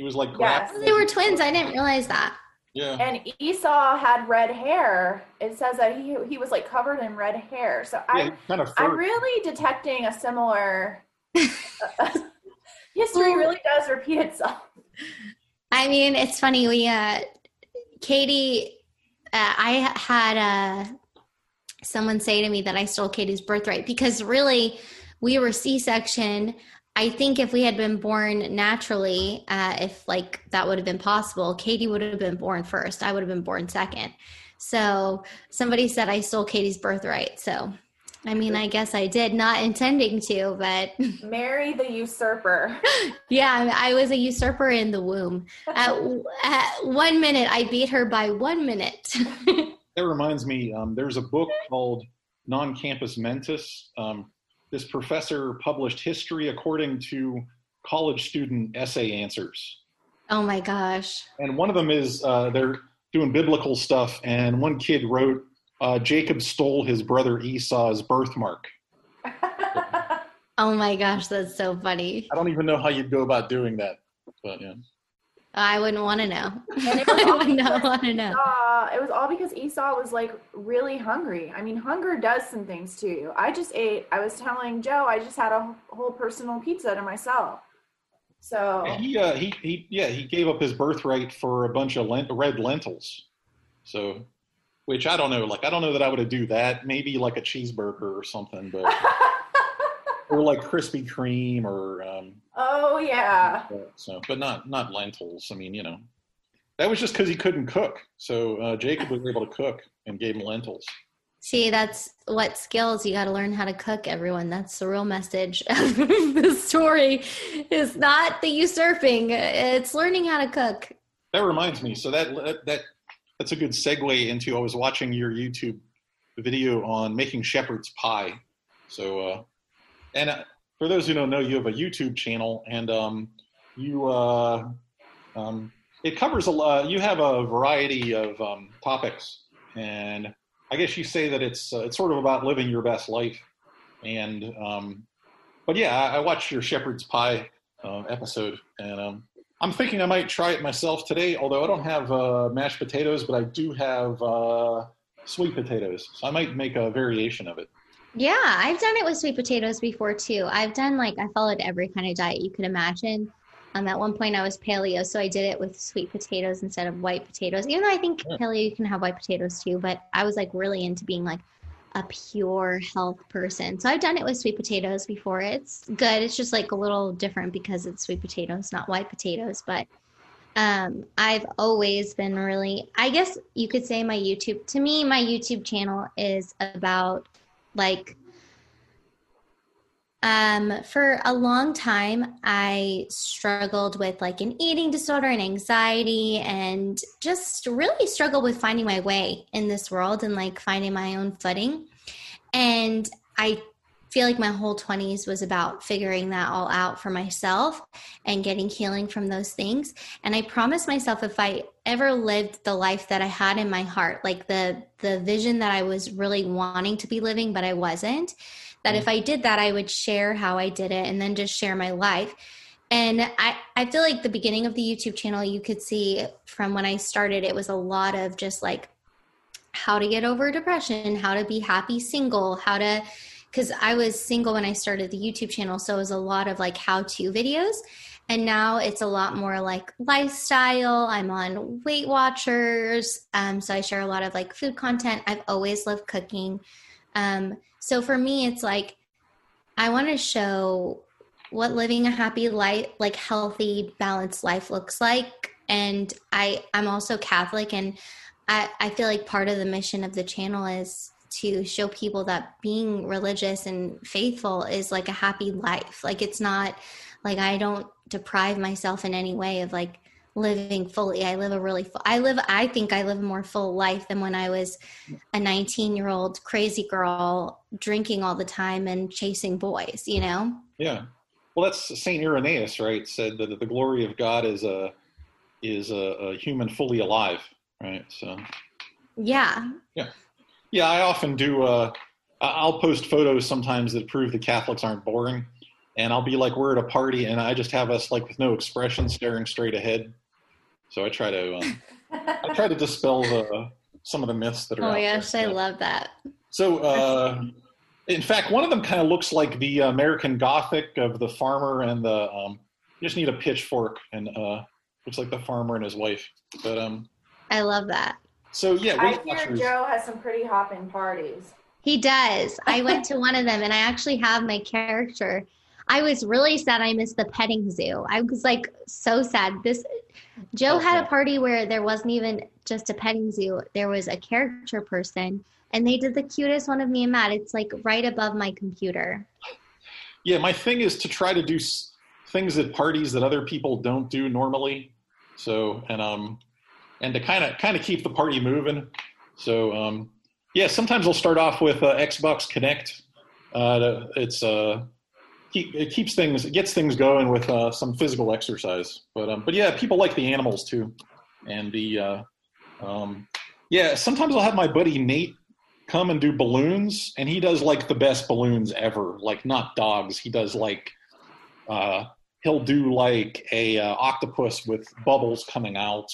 He was like Yes. grabbing they were twins. I didn't realize that. Yeah. And Esau had red hair. It says that he he was like covered in red hair. So yeah, I he kind of I'm really detecting a similar history. Really does repeat itself. I mean, it's funny. We, uh, Katie, uh, I had uh, someone say to me that I stole Katie's birthright because really we were C section. I think if we had been born naturally, uh, if like that would have been possible, Katie would have been born first. I would have been born second. So somebody said I stole Katie's birthright. So, I mean, I guess I did, not intending to, but Marry the usurper. yeah, I was a usurper in the womb. At, at one minute, I beat her by one minute. That reminds me. Um, there's a book called Non Campus Mentis. Um, this professor published history according to college student essay answers. oh my gosh. and one of them is uh, they're doing biblical stuff, and one kid wrote, uh, "Jacob stole his brother Esau's birthmark." Oh my gosh, that's so funny. I don't even know how you'd go about doing that, but yeah, I wouldn't want to know. And it was I all would not because want to know. Esau, it was all because Esau was like really hungry. I mean, hunger does some things to you. I just ate. I was telling Joe, I just had a whole personal pizza to myself. So And he uh, he he yeah he gave up his birthright for a bunch of lent- red lentils, so which I don't know. Like I don't know that I would do that. Maybe like a cheeseburger or something, but or like Krispy Kreme or um, oh yeah, so, but not not lentils. I mean, you know, that was just because he couldn't cook. So uh, Jacob was able to cook and gave him lentils. See, that's what skills you got to learn how to cook, everyone. That's the real message of the story is not the usurping, it's learning how to cook. That reminds me. So that that that's a good segue into. I was watching your YouTube video on making shepherd's pie. So, uh, and uh, for those who don't know, you have a YouTube channel, and um, you uh, um, it covers a lot. You have a variety of um, topics, and I guess you say that it's uh, it's sort of about living your best life. And um, but yeah, I, I watched your shepherd's pie uh, episode, and um, I'm thinking I might try it myself today. Although I don't have uh, mashed potatoes, but I do have uh, sweet potatoes, so I might make a variation of it. Yeah, I've done it with sweet potatoes before too. I've done like I followed every kind of diet you could imagine. Um, at one point I was paleo, so I did it with sweet potatoes instead of white potatoes. Even though I think Yeah. paleo you can have white potatoes too, but I was like really into being like a pure health person. So I've done it with sweet potatoes before. It's good. It's just like a little different because it's sweet potatoes, not white potatoes. But um, I've always been really, I guess you could say my YouTube, to me, my YouTube channel is about like um for a long time i struggled with like an eating disorder and anxiety and just really struggled with finding my way in this world and like finding my own footing. And i feel like my whole 20s was about figuring that all out for myself and getting healing from those things. And i promised myself if i ever lived the life that i had in my heart like the the vision that i was really wanting to be living but i wasn't that if mm-hmm. i did that i would share how i did it and then just share my life. And I, I feel like the beginning of the youtube channel you could see from when i started it was a lot of just like how to get over depression how to be happy single how to because I was single when I started the YouTube channel, so it was a lot of like how to videos. And now it's a lot more like lifestyle. I'm on Weight Watchers. Um, so I share a lot of like food content. I've always loved cooking. Um, so for me, it's like I want to show what living a happy life, like healthy, balanced life looks like. And I, I'm also Catholic and I, I feel like part of the mission of the channel is to show people that being religious and faithful is like a happy life. Like it's not like I don't deprive myself in any way of like living fully. I live a really full, I live I think I live a more full life than when I was a 19-year-old crazy girl drinking all the time and chasing boys, you know? Yeah. Well, that's Saint Irenaeus, right? Said that the glory of God is a is a, a human fully alive, right? So Yeah. yeah, yeah. I often do. Uh, I'll post photos sometimes that prove the Catholics aren't boring, and I'll be like, we're at a party, and I just have us like with no expression, staring straight ahead. So I try to um, I try to dispel the some of the myths that are. Oh out my there. gosh, I love that. So, uh, in fact, one of them kind of looks like the American Gothic of the farmer and the. Um, you just need a pitchfork and uh, looks like the farmer and his wife. But um, I love that. So yeah, I Weight hear Watchers. Joe has some pretty hopping parties. He does. I went to one of them and I actually have my character. I was really sad I missed the petting zoo. I was like so sad. This Joe had a party where there wasn't even just a petting zoo. There was a character person and they did the cutest one of me and Matt. It's like right above my computer. Yeah, my thing is to try to do things at parties that other people don't do normally. So and um and to kind of kind of keep the party moving. So um yeah, sometimes I'll start off with uh, Xbox Kinect. Uh, it's uh keep, it keeps things it gets things going with uh, some physical exercise. But um but yeah, people like the animals too, and the uh, um yeah. Sometimes I'll have my buddy Nate come and do balloons and he does like the best balloons ever like not dogs he does like uh he'll do like a uh, octopus with bubbles coming out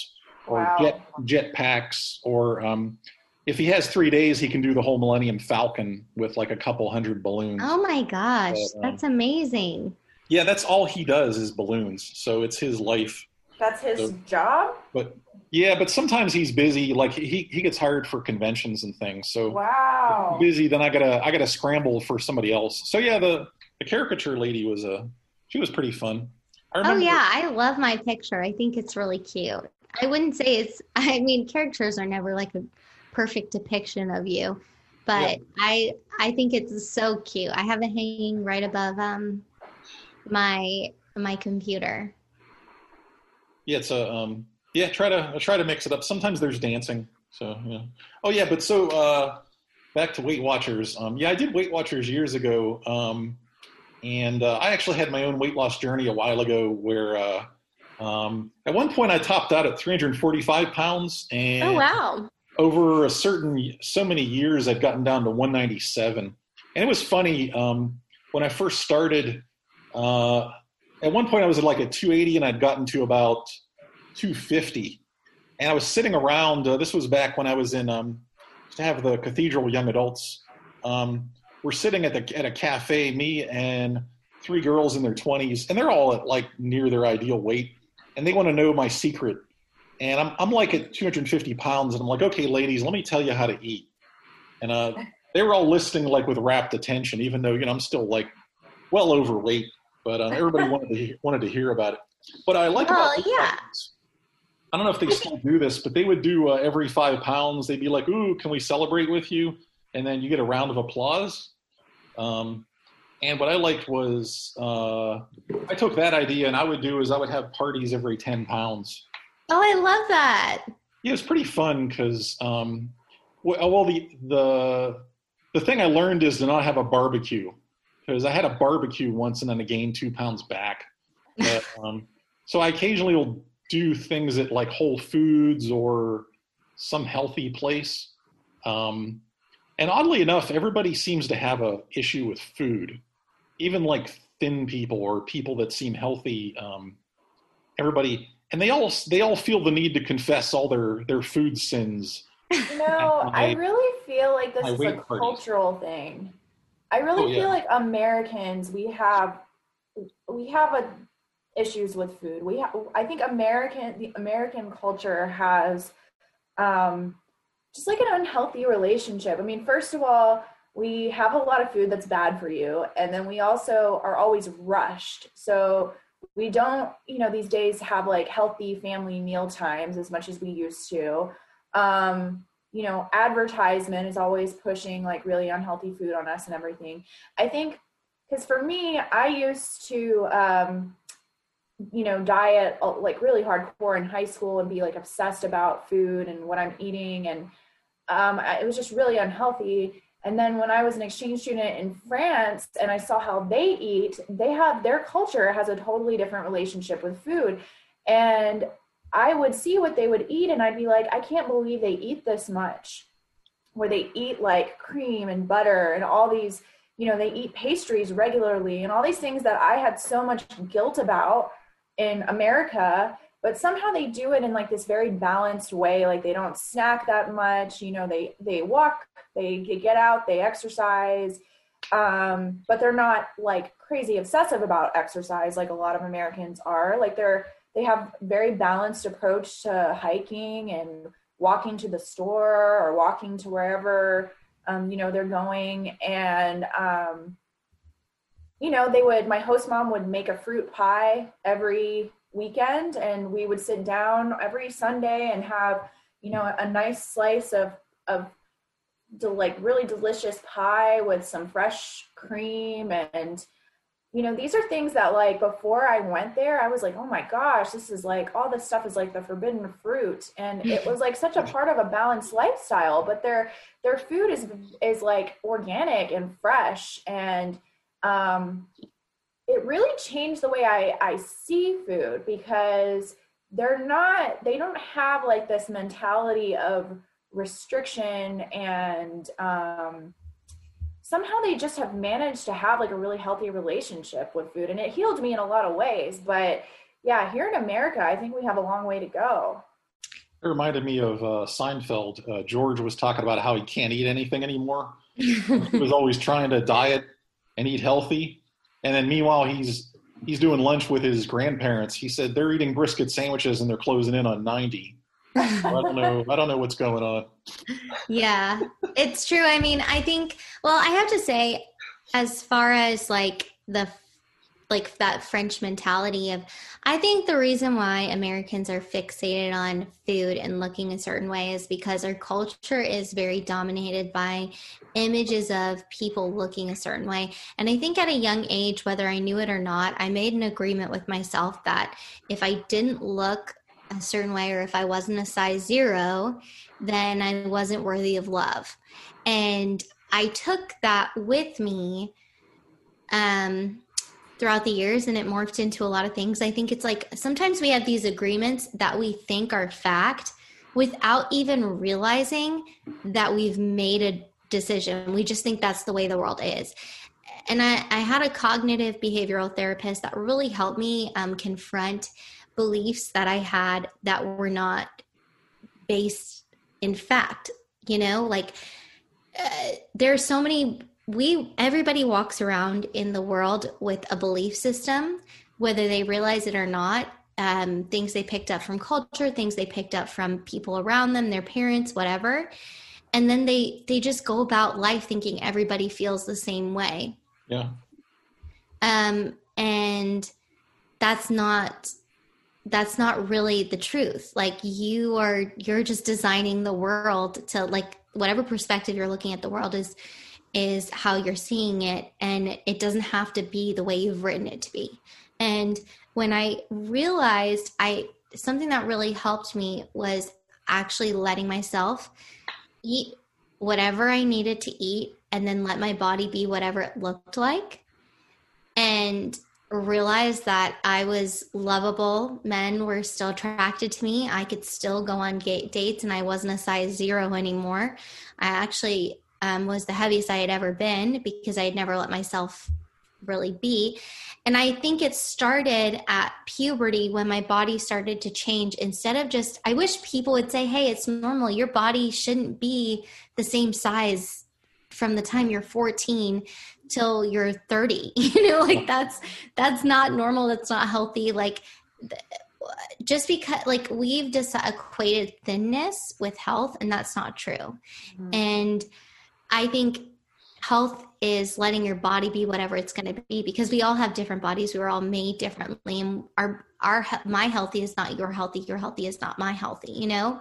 or Wow. jet jet packs or um if he has three days he can do the whole millennium falcon with like a couple hundred balloons Oh my gosh, But, um, that's amazing. yeah that's all he does is balloons so it's his life That's his So- job? but yeah but sometimes he's busy like he he gets hired for conventions and things so Wow. busy, then I gotta I gotta scramble for somebody else. So yeah, the the caricature lady was a she was pretty fun. I Oh yeah, I love my picture. I think it's really cute. I wouldn't say it's I mean characters are never like a perfect depiction of you, but I I think it's so cute. I have it hanging right above um my my computer. Yeah, it's a um yeah. Try to I try to mix it up. Sometimes there's dancing. So yeah. Oh yeah, but so uh, back to Weight Watchers. Um, yeah, I did Weight Watchers years ago. Um, and uh, I actually had my own weight loss journey a while ago where. Uh, um, at one point, I topped out at 345 pounds, and Oh wow. over a certain so many years i've gotten down to 197 and it was funny um, when i first started uh, at one point i was at like a 280 and i'd gotten to about 250 and i was sitting around uh, this was back when i was in um, to have the cathedral young adults. Um, we're sitting at the at a cafe me and three girls in their 20s and they're all at like near their ideal weight and they want to know my secret. And I'm, I'm like at 250 pounds and i'm like okay ladies let me tell you how to eat. And uh, they were all listening like with rapt attention even though you know i'm still like well overweight but um, everybody wanted to wanted to hear about it. But i like Well, about yeah. i don't know if they still do this but they would do uh, every five pounds they'd be like ooh can we celebrate with you? And then you get a round of applause. Um, and what i liked was uh, i took that idea and i would do is i would have parties every 10 pounds Oh, I love that. yeah, it's pretty fun because, um, well, well, the the the thing I learned is to not have a barbecue because I had a barbecue once and then I gained two pounds back. But, um, so I occasionally will do things at like Whole Foods or some healthy place. Um, and oddly enough, everybody seems to have a issue with food, even like thin people or people that seem healthy. Um, everybody and they all they all feel the need to confess all their their food sins. You know, I really feel like this is a parties. cultural thing. I really Oh, yeah. feel like Americans we have we have a issues with food. We ha- I think American the American culture has um just like an unhealthy relationship. I mean, first of all, we have a lot of food that's bad for you and then we also are always rushed. So we don't, you know, these days have like healthy family meal times as much as we used to um, you know, advertisement is always pushing like really unhealthy food on us and everything. I think because for me, I used to, um, you know, diet uh, like really hardcore in high school and be like obsessed about food and what I'm eating. And um, it was just really unhealthy. And then when I was an exchange student in France and I saw how they eat, they have their culture has a totally different relationship with food. And I would see what they would eat and I'd be like, I can't believe they eat this much. Where they eat like cream and butter and all these, you know, they eat pastries regularly and all these things that I had so much guilt about in America but somehow they do it in like this very balanced way like they don't snack that much you know they they walk they get out they exercise um, but they're not like crazy obsessive about exercise like a lot of americans are. Like they're they have very balanced approach to hiking and walking to the store or walking to wherever um, you know they're going. And um, you know they would my host mom would make a fruit pie every weekend and we would sit down every sunday and have you know a nice slice of of like really delicious pie with some fresh cream and you know these are things that like before i went there i was like oh my gosh this is like all this stuff is like the forbidden fruit. And it was like such a part of a balanced lifestyle but their their food is is like organic and fresh and um it really changed the way I, I see food because they're not they don't have like this mentality of restriction and um, somehow they just have managed to have like a really healthy relationship with food and it healed me in a lot of ways but yeah here in america i think we have a long way to go. It reminded me of uh, seinfeld. Uh, george was talking about how he can't eat anything anymore. He was always trying to diet and eat healthy and then meanwhile, he's he's doing lunch with his grandparents. He said they're eating brisket sandwiches and they're closing in on ninety. I don't know. I don't know what's going on. Yeah, it's true. I mean, I think. Well, I have to say, as far as like the like that French mentality of I think the reason why Americans are fixated on food and looking a certain way is because our culture is very dominated by images of people looking a certain way. And I think at a young age, whether I knew it or not, I made an agreement with myself that if I didn't look a certain way or if I wasn't a size zero, then I wasn't worthy of love. And I took that with me um throughout the years and it morphed into a lot of things. I think it's like sometimes we have these agreements that we think are fact without even realizing that we've made a decision. We just think that's the way the world is. And I, I had a cognitive behavioral therapist that really helped me um, confront beliefs that I had that were not based in fact. You know, like uh, there are so many we everybody walks around in the world with a belief system whether they realize it or not. Um, things they picked up from culture things they picked up from people around them their parents whatever. And then they they just go about life thinking everybody feels the same way. Yeah. Um and that's not that's not really the truth. Like you are you're just designing the world to like whatever perspective you're looking at the world is is how you're seeing it and it doesn't have to be the way you've written it to be and when i realized i something that really helped me was actually letting myself eat whatever i needed to eat and then let my body be whatever it looked like and realize that I was lovable. Men were still attracted to me. I could still go on dates and I wasn't a size zero anymore. I actually um, was the heaviest I had ever been because I had never let myself really be. And I think it started at puberty when my body started to change. Instead of just, I wish people would say, hey, it's normal. Your body shouldn't be the same size from the time you're 14 till you're 30 you know like that's that's not normal that's not healthy like just because like we've just equated thinness with health and that's not true mm-hmm. and I think health is letting your body be whatever it's going to be because we all have different bodies. We are all made differently, and our our my healthy is not your healthy. Your healthy is not my healthy. You know.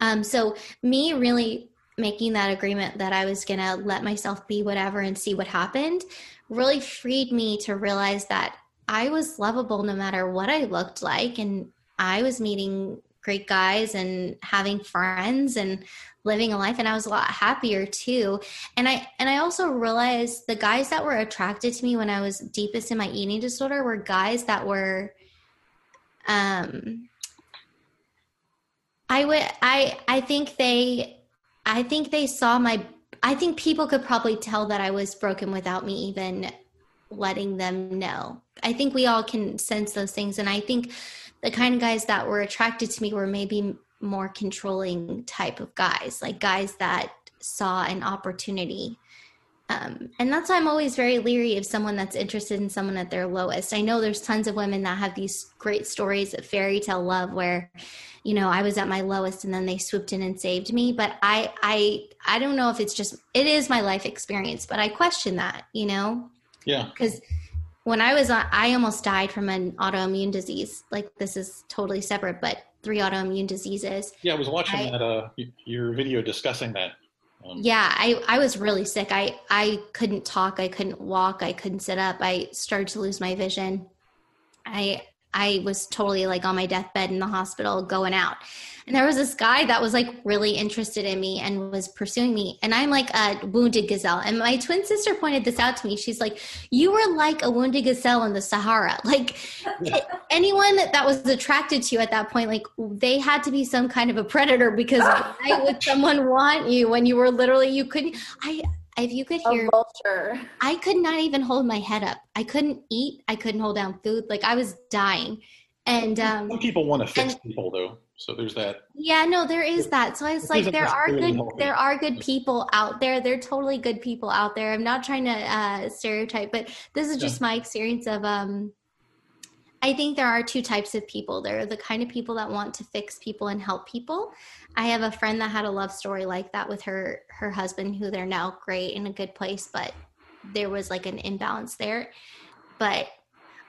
Um, so me really making that agreement that I was gonna let myself be whatever and see what happened really freed me to realize that I was lovable no matter what I looked like, and I was meeting great guys and having friends and living a life and I was a lot happier too. And I and I also realized the guys that were attracted to me when I was deepest in my eating disorder were guys that were um I would I I think they I think they saw my I think people could probably tell that I was broken without me even letting them know. I think we all can sense those things and I think the kind of guys that were attracted to me were maybe more controlling type of guys, like guys that saw an opportunity. Um, and that's why I'm always very leery of someone that's interested in someone at their lowest. I know there's tons of women that have these great stories of fairy tale love where, you know, I was at my lowest and then they swooped in and saved me. But I, I, I don't know if it's just it is my life experience, but I question that, you know. Yeah. Because when I was on, I almost died from an autoimmune disease. Like this is totally separate, but three autoimmune diseases. Yeah, I was watching I- that uh, your video discussing that. Um, Yeah, I, I was really sick. I, I couldn't talk. I couldn't walk. I couldn't sit up. I started to lose my vision. I I was totally like on my deathbed in the hospital going out. There was this guy that was like really interested in me and was pursuing me. And I'm like a wounded gazelle. And my twin sister pointed this out to me. She's like, You were like a wounded gazelle in the Sahara. Like anyone that was attracted to you at that point, like they had to be some kind of a predator because why would someone want you when you were literally, you couldn't, I, if you could hear. I could not even hold my head up. I couldn't eat. I couldn't hold down food. Like I was dying. And um Some people want to fix and- people, though. So there's that. yeah, no, there is that. So it's like there are good healthy. there are good people out there. They're totally good people out there. I'm not trying to uh stereotype, but this is just my experience of um I think there are two types of people. There are the kind of people that want to fix people and help people. I have a friend that had a love story like that with her her husband who they're now great in a good place, but there was like an imbalance there. But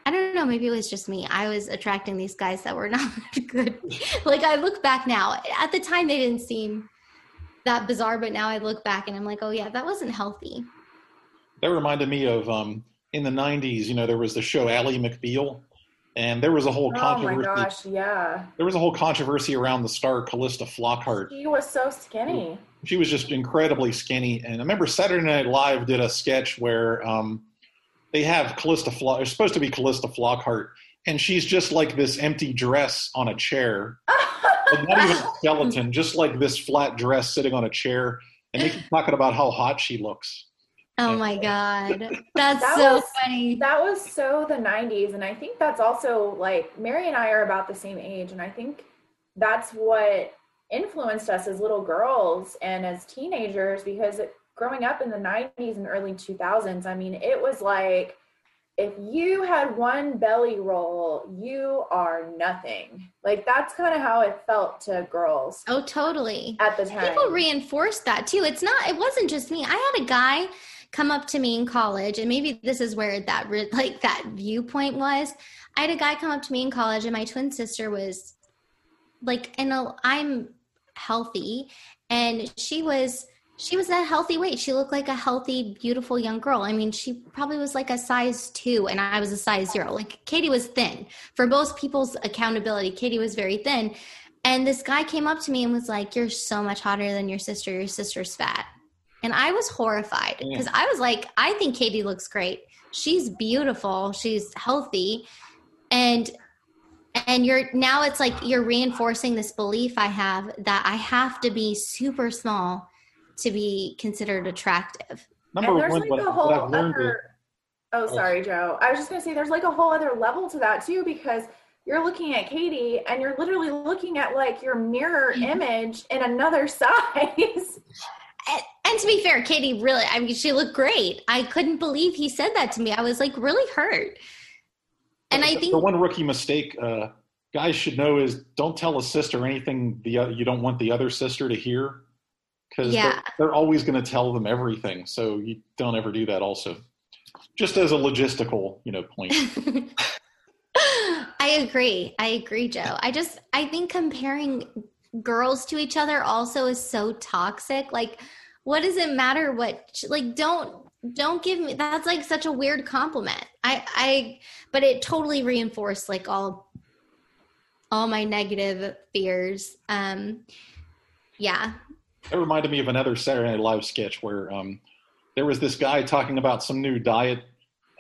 I don't know, maybe it was just me. I was attracting these guys that were not good. like I look back now. At the time they didn't seem that bizarre, but now I look back and I'm like, "Oh yeah, that wasn't healthy." That reminded me of um, in the '90s. You know, there was the show Ally McBeal, and there was a whole Oh my controversy. gosh, yeah. There was a whole controversy around the star Calista Flockhart. She was so skinny. She was just incredibly skinny. And I remember Saturday Night Live did a sketch where um, they have Calista Flock. It's supposed to be Calista Flockhart, and she's just like this empty dress on a chair. Like, not even a skeleton, just like this flat dress sitting on a chair. And they keep talking about how hot she looks. Oh my god. That's That so was- funny. That was so the 90s. And I think that's also like Mary and I are about the same age. And I think that's what influenced us as little girls and as teenagers because it, growing up in the 90s and early 2000s, I mean, it was like if you had one belly roll, you are nothing. Like that's kind of how it felt to girls Oh, totally. at the time. People reinforced that too. It's not. It wasn't just me. I had a guy come up to me in college, and maybe this is where that like that viewpoint was. I had a guy come up to me in college, and my twin sister was like, and I'm healthy, and she was. She was a healthy weight. She looked like a healthy, beautiful young girl. I mean, she probably was like a size two, and I was a size zero. Like Katie was thin. For most people's accountability, Katie was very thin. And this guy came up to me and was like, You're so much hotter than your sister. Your sister's fat. And I was horrified because I was like, I think Katie looks great. She's beautiful. She's healthy. And and you're now it's like you're reinforcing this belief I have that I have to be super small to be considered attractive. Number and there's one, like what, a whole I've learned is other. Oh, sorry, Joe. I was just gonna say there's like a whole other level to that too because you're looking at Katie and you're literally looking at like your mirror Mm-hmm. image in another size. And, and to be fair, Katie really, I mean, she looked great. I couldn't believe he said that to me. I was like really hurt. And I think the one rookie mistake uh, guys should know is don't tell a sister anything the o- you don't want the other sister to hear because Yeah. they're, they're always going to tell them everything. So you don't ever do that. Also, just as a logistical, you know, point. I agree. I agree, Joe. I just I think comparing girls to each other also is so toxic. Like, what does it matter what like don't don't give me that's like such a weird compliment. I I but it totally reinforced like all all my negative fears. Um yeah. That reminded me of another Saturday Night Live sketch where um, there was this guy talking about some new diet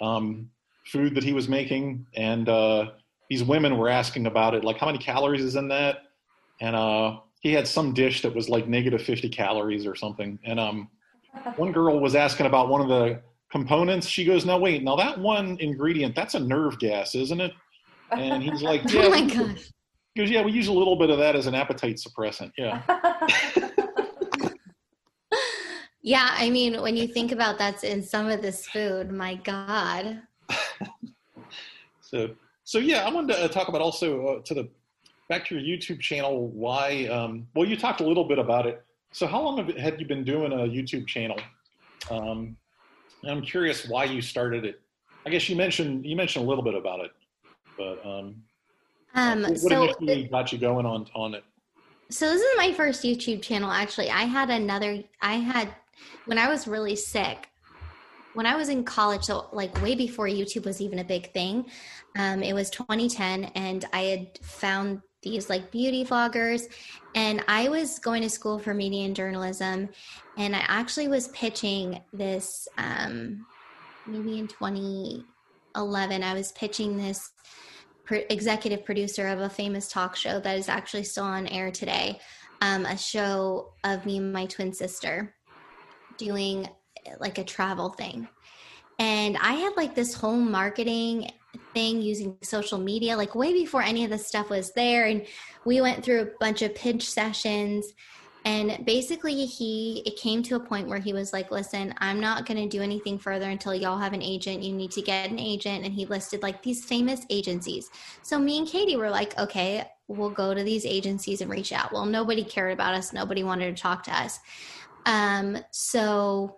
um, food that he was making, and uh, these women were asking about it, like how many calories is in that, and uh, he had some dish that was like negative 50 calories or something, and um, one girl was asking about one of the components. She goes, "No, wait, now that one ingredient, that's a nerve gas, isn't it?" And he's like, "Yeah." Oh my gosh. He goes, "Yeah, we use a little bit of that as an appetite suppressant." Yeah. Yeah, I mean, when you think about that's in some of this food, my God. So, so yeah, I wanted to uh, talk about also uh, to the back to your YouTube channel. Why? Um, well, you talked a little bit about it. So, how long have, had you been doing a YouTube channel? Um, I'm curious why you started it. I guess you mentioned you mentioned a little bit about it, but um, Um, what so initially got you going on on it? So this is my first YouTube channel actually. I had another I had when I was really sick. When I was in college, so like way before YouTube was even a big thing. Um, it was 2010 and I had found these like beauty vloggers and I was going to school for media and journalism and I actually was pitching this um maybe in 2011 I was pitching this executive producer of a famous talk show that is actually still on air today. Um, a show of me and my twin sister doing like a travel thing. And I had like this whole marketing thing using social media, like way before any of this stuff was there. And we went through a bunch of pitch sessions. And basically, he it came to a point where he was like, "Listen, I'm not going to do anything further until y'all have an agent. You need to get an agent." And he listed like these famous agencies. So me and Katie were like, "Okay, we'll go to these agencies and reach out." Well, nobody cared about us. Nobody wanted to talk to us. Um, so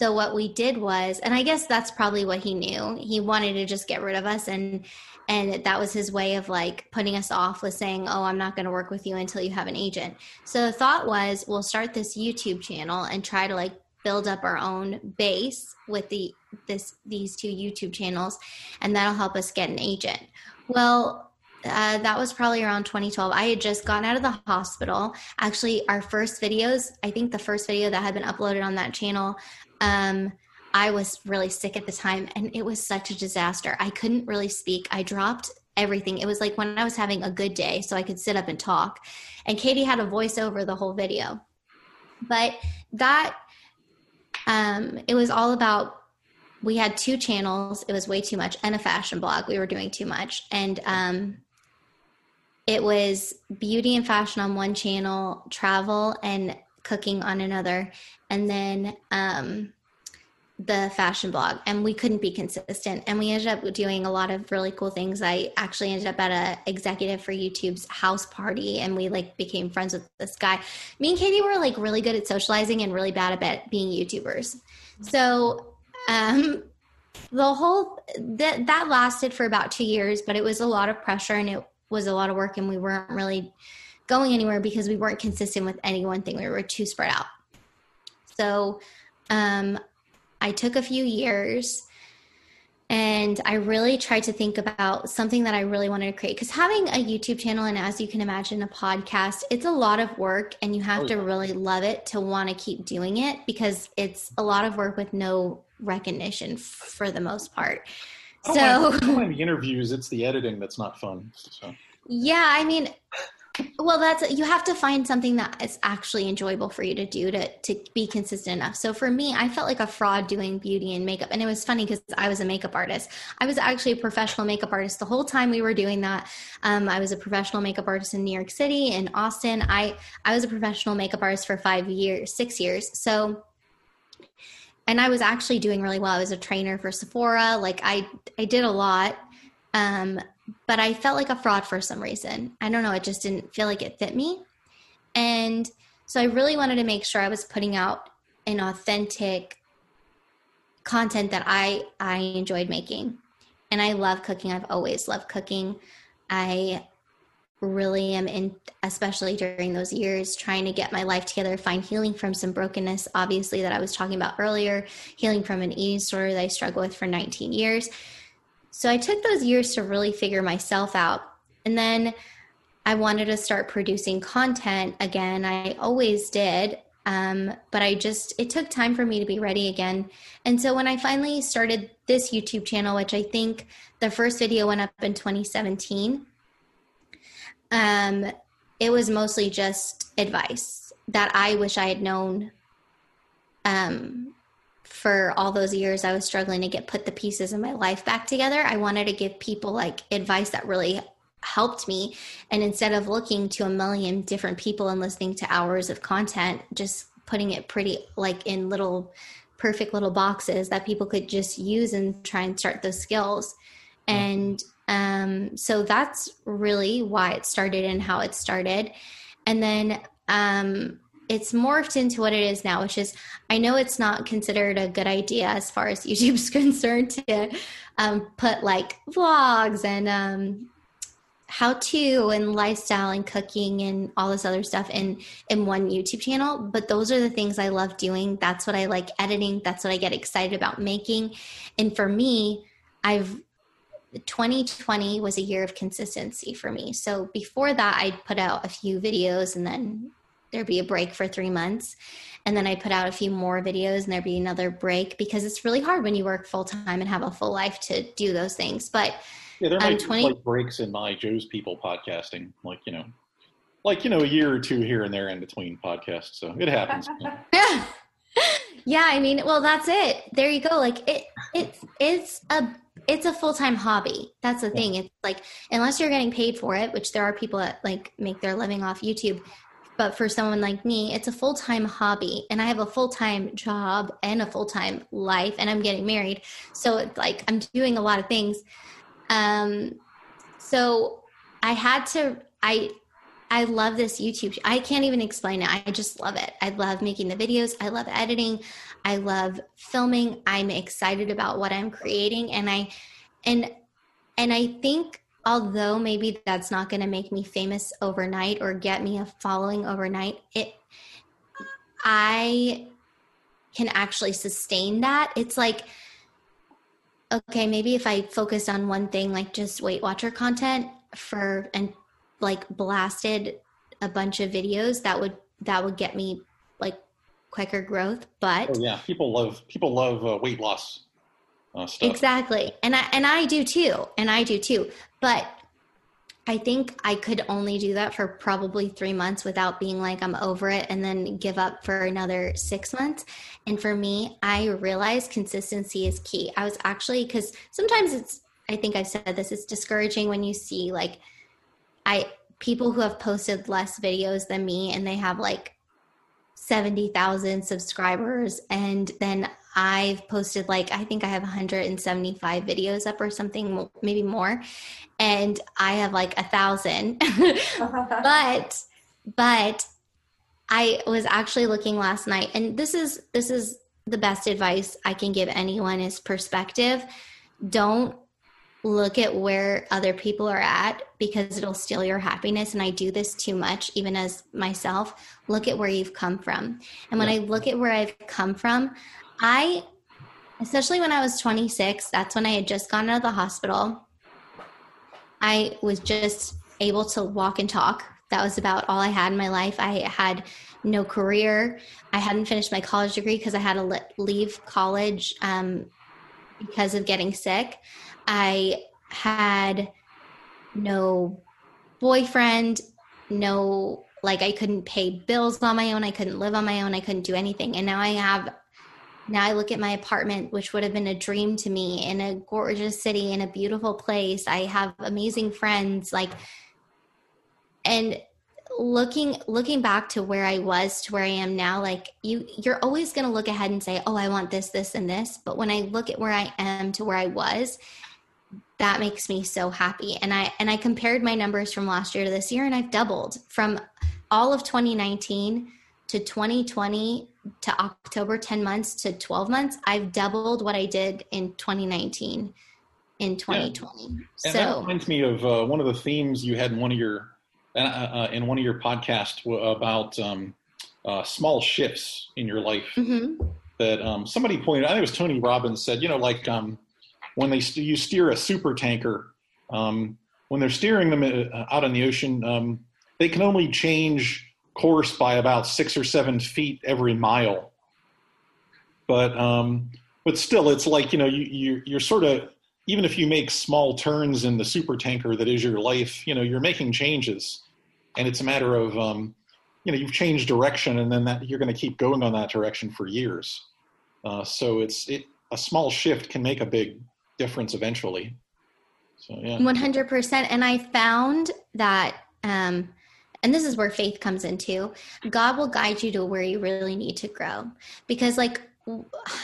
so what we did was, and I guess that's probably what he knew. He wanted to just get rid of us and and that was his way of like putting us off with saying, "Oh, I'm not going to work with you until you have an agent." So the thought was, we'll start this YouTube channel and try to like build up our own base with the this these two YouTube channels and that'll help us get an agent. Well, uh, that was probably around 2012. I had just gotten out of the hospital. Actually, our first videos, I think the first video that had been uploaded on that channel, um, I was really sick at the time and it was such a disaster. I couldn't really speak. I dropped everything. It was like when I was having a good day, so I could sit up and talk. And Katie had a voiceover the whole video. But that, um, it was all about we had two channels it was way too much and a fashion blog we were doing too much and um, it was beauty and fashion on one channel travel and cooking on another and then um, the fashion blog and we couldn't be consistent and we ended up doing a lot of really cool things. I actually ended up at a executive for youtube's house party and we like became friends with this guy. Me and katie were like really good at socializing and really bad at being youtubers. So um the whole that that lasted for about two years but it was a lot of pressure and it was a lot of work and we weren't really going anywhere because we weren't consistent with any one thing we were too spread out so um I took a few years and I really tried to think about something that I really wanted to create. Because having a YouTube channel and, as you can imagine, a podcast, it's a lot of work and you have Oh, to really love it to want to keep doing it because it's a lot of work with no recognition for the most part. I So, mind- mind the interviews. It's the editing that's not fun. So. yeah, I mean, well, that's you have to find something that is actually enjoyable for you to do to to be consistent enough. So for me, I felt like a fraud doing beauty and makeup, and it was funny because I was a makeup artist. I was actually a professional makeup artist the whole time we were doing that. Um, I was a professional makeup artist in New York City and Austin. I I was a professional makeup artist for five years, six years. So and I was actually doing really well. I was a trainer for Sephora. Like I I did a lot. Um, but I felt like a fraud for some reason. I don't know, it just didn't feel like it fit me. And so I really wanted to make sure I was putting out an authentic content that I I enjoyed making. And I love cooking. I've always loved cooking. I really am in, especially during those years, trying to get my life together, find healing from some brokenness, obviously, that I was talking about earlier, healing from an eating disorder that I struggled with for 19 years. So I took those years to really figure myself out. And then I wanted to start producing content again. I always did. Um, but I just, it took time for me to be ready again. And so when I finally started this YouTube channel, which I think the first video went up in 2017, um, it was mostly just advice that I wish I had known um, for all those years I was struggling to get put the pieces of my life back together. I wanted to give people like advice that really helped me. And instead of looking to a million different people and listening to hours of content, just putting it pretty like in little perfect little boxes that people could just use and try and start those skills. And um, so that's really why it started and how it started. And then um, it's morphed into what it is now, which is I know it's not considered a good idea as far as YouTube's concerned to um, put like vlogs and um, how to and lifestyle and cooking and all this other stuff in in one YouTube channel. But those are the things I love doing. That's what I like editing. That's what I get excited about making. And for me, I've 2020 was a year of consistency for me. So before that, I'd put out a few videos and then there'd be a break for three months. And then I put out a few more videos and there'd be another break because it's really hard when you work full time and have a full life to do those things. But yeah, there might um, be 20 like breaks in my Joe's People podcasting, like you know, like you know, a year or two here and there in between podcasts. So it happens. yeah. yeah, I mean, well, that's it. There you go. Like it, it's it's a it's a full time hobby. That's the thing. It's like unless you're getting paid for it, which there are people that like make their living off YouTube. But for someone like me, it's a full time hobby, and I have a full time job and a full time life, and I'm getting married. So it's like I'm doing a lot of things. Um, so I had to. I I love this YouTube. I can't even explain it. I just love it. I love making the videos. I love editing. I love filming. I'm excited about what I'm creating and I and and I think although maybe that's not going to make me famous overnight or get me a following overnight, it I can actually sustain that. It's like okay, maybe if I focus on one thing like just Weight Watcher content for and like blasted a bunch of videos that would that would get me like quicker growth but oh, yeah. People love people love uh, weight loss uh, stuff. Exactly. And i and i do too. And i do too. But i think i could only do that for probably three months without being like i'm over it and then give up for another six months. And for me i realized consistency is key. I was actually because sometimes it's i think i've said this it's discouraging when you see like I people who have posted less videos than me and they have like 70,000 subscribers and then I've posted like I think I have 175 videos up or something maybe more and I have like a thousand. But but I was actually looking last night and this is this is the best advice I can give anyone is perspective. Don't look at where other people are at because it'll steal your happiness. And i do this too much even as myself look at where you've come from. And when yeah. i look at where i've come from i especially when i was 26 that's when i had just gone out of the hospital. I was just able to walk and talk. That was about all i had in my life. I had no career. I hadn't finished my college degree because i had to leave college um, because of getting sick I had no boyfriend, no, like I couldn't pay bills on my own. I couldn't live on my own. I couldn't do anything. And now I have, now I look at my apartment, which would have been a dream to me in a gorgeous city, in a beautiful place. I have amazing friends, like, and looking looking back to where I was to where I am now, like you you're always gonna look ahead and say, Oh, I want this, this, and this. But when I look at where I am to where I was, that makes me so happy and i and i compared my numbers from last year to this year and i've doubled from all of 2019 to 2020 to october 10 months to 12 months i've doubled what i did in 2019 in 2020 yeah. so that reminds me of uh, one of the themes you had in one of your uh, uh, in one of your podcasts about um, uh, small shifts in your life hmm that um, somebody pointed. I think it was Tony Robbins said, you know, like um, when they st- you steer a super tanker, um, when they're steering them uh, out in the ocean, um, they can only change course by about six or seven feet every mile. But um, but still, it's like you know you, you you're sort of even if you make small turns in the super tanker that is your life, you know you're making changes, and it's a matter of um, you know you've changed direction, and then that you're going to keep going on that direction for years. Uh, so it's it a small shift can make a big difference eventually. So yeah, 100% and i found that um and this is where faith comes into god will guide you to where you really need to grow. Because like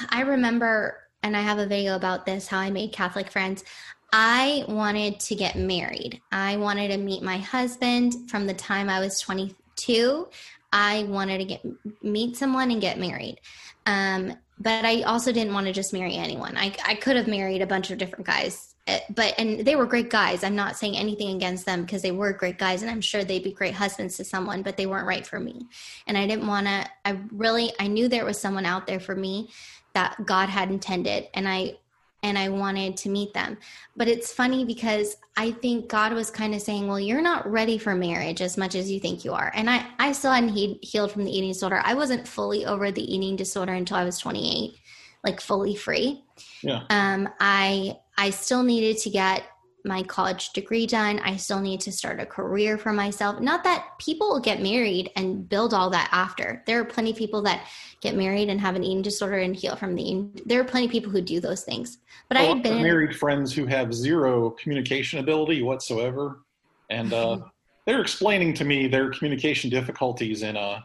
I remember and i have a video about this how i made catholic friends i wanted to get married i wanted to meet my husband from the time i was 22 i wanted to get meet someone and get married um but I also didn't want to just marry anyone. I, I could have married a bunch of different guys, eh, but and they were great guys. I'm not saying anything against them because they were great guys, and I'm sure they'd be great husbands to someone, but they weren't right for me. And I didn't want to. I really I knew there was someone out there for me that God had intended, and I and I wanted to meet them. But it's funny because I think God was kind of saying, "Well, you're not ready for marriage as much as you think you are." And I, I still hadn't he- healed from the eating disorder. I wasn't fully over the eating disorder until I was 28, like fully free. yeah. Um, I, I still needed to get my college degree done. I still need to start a career for myself. Not that people get married and build all that after. There are plenty of people that get married and have an eating disorder and heal from the eating. There are plenty of people who do those things. But I had been married friends who have zero communication ability whatsoever, and uh, they're explaining to me their communication difficulties in uh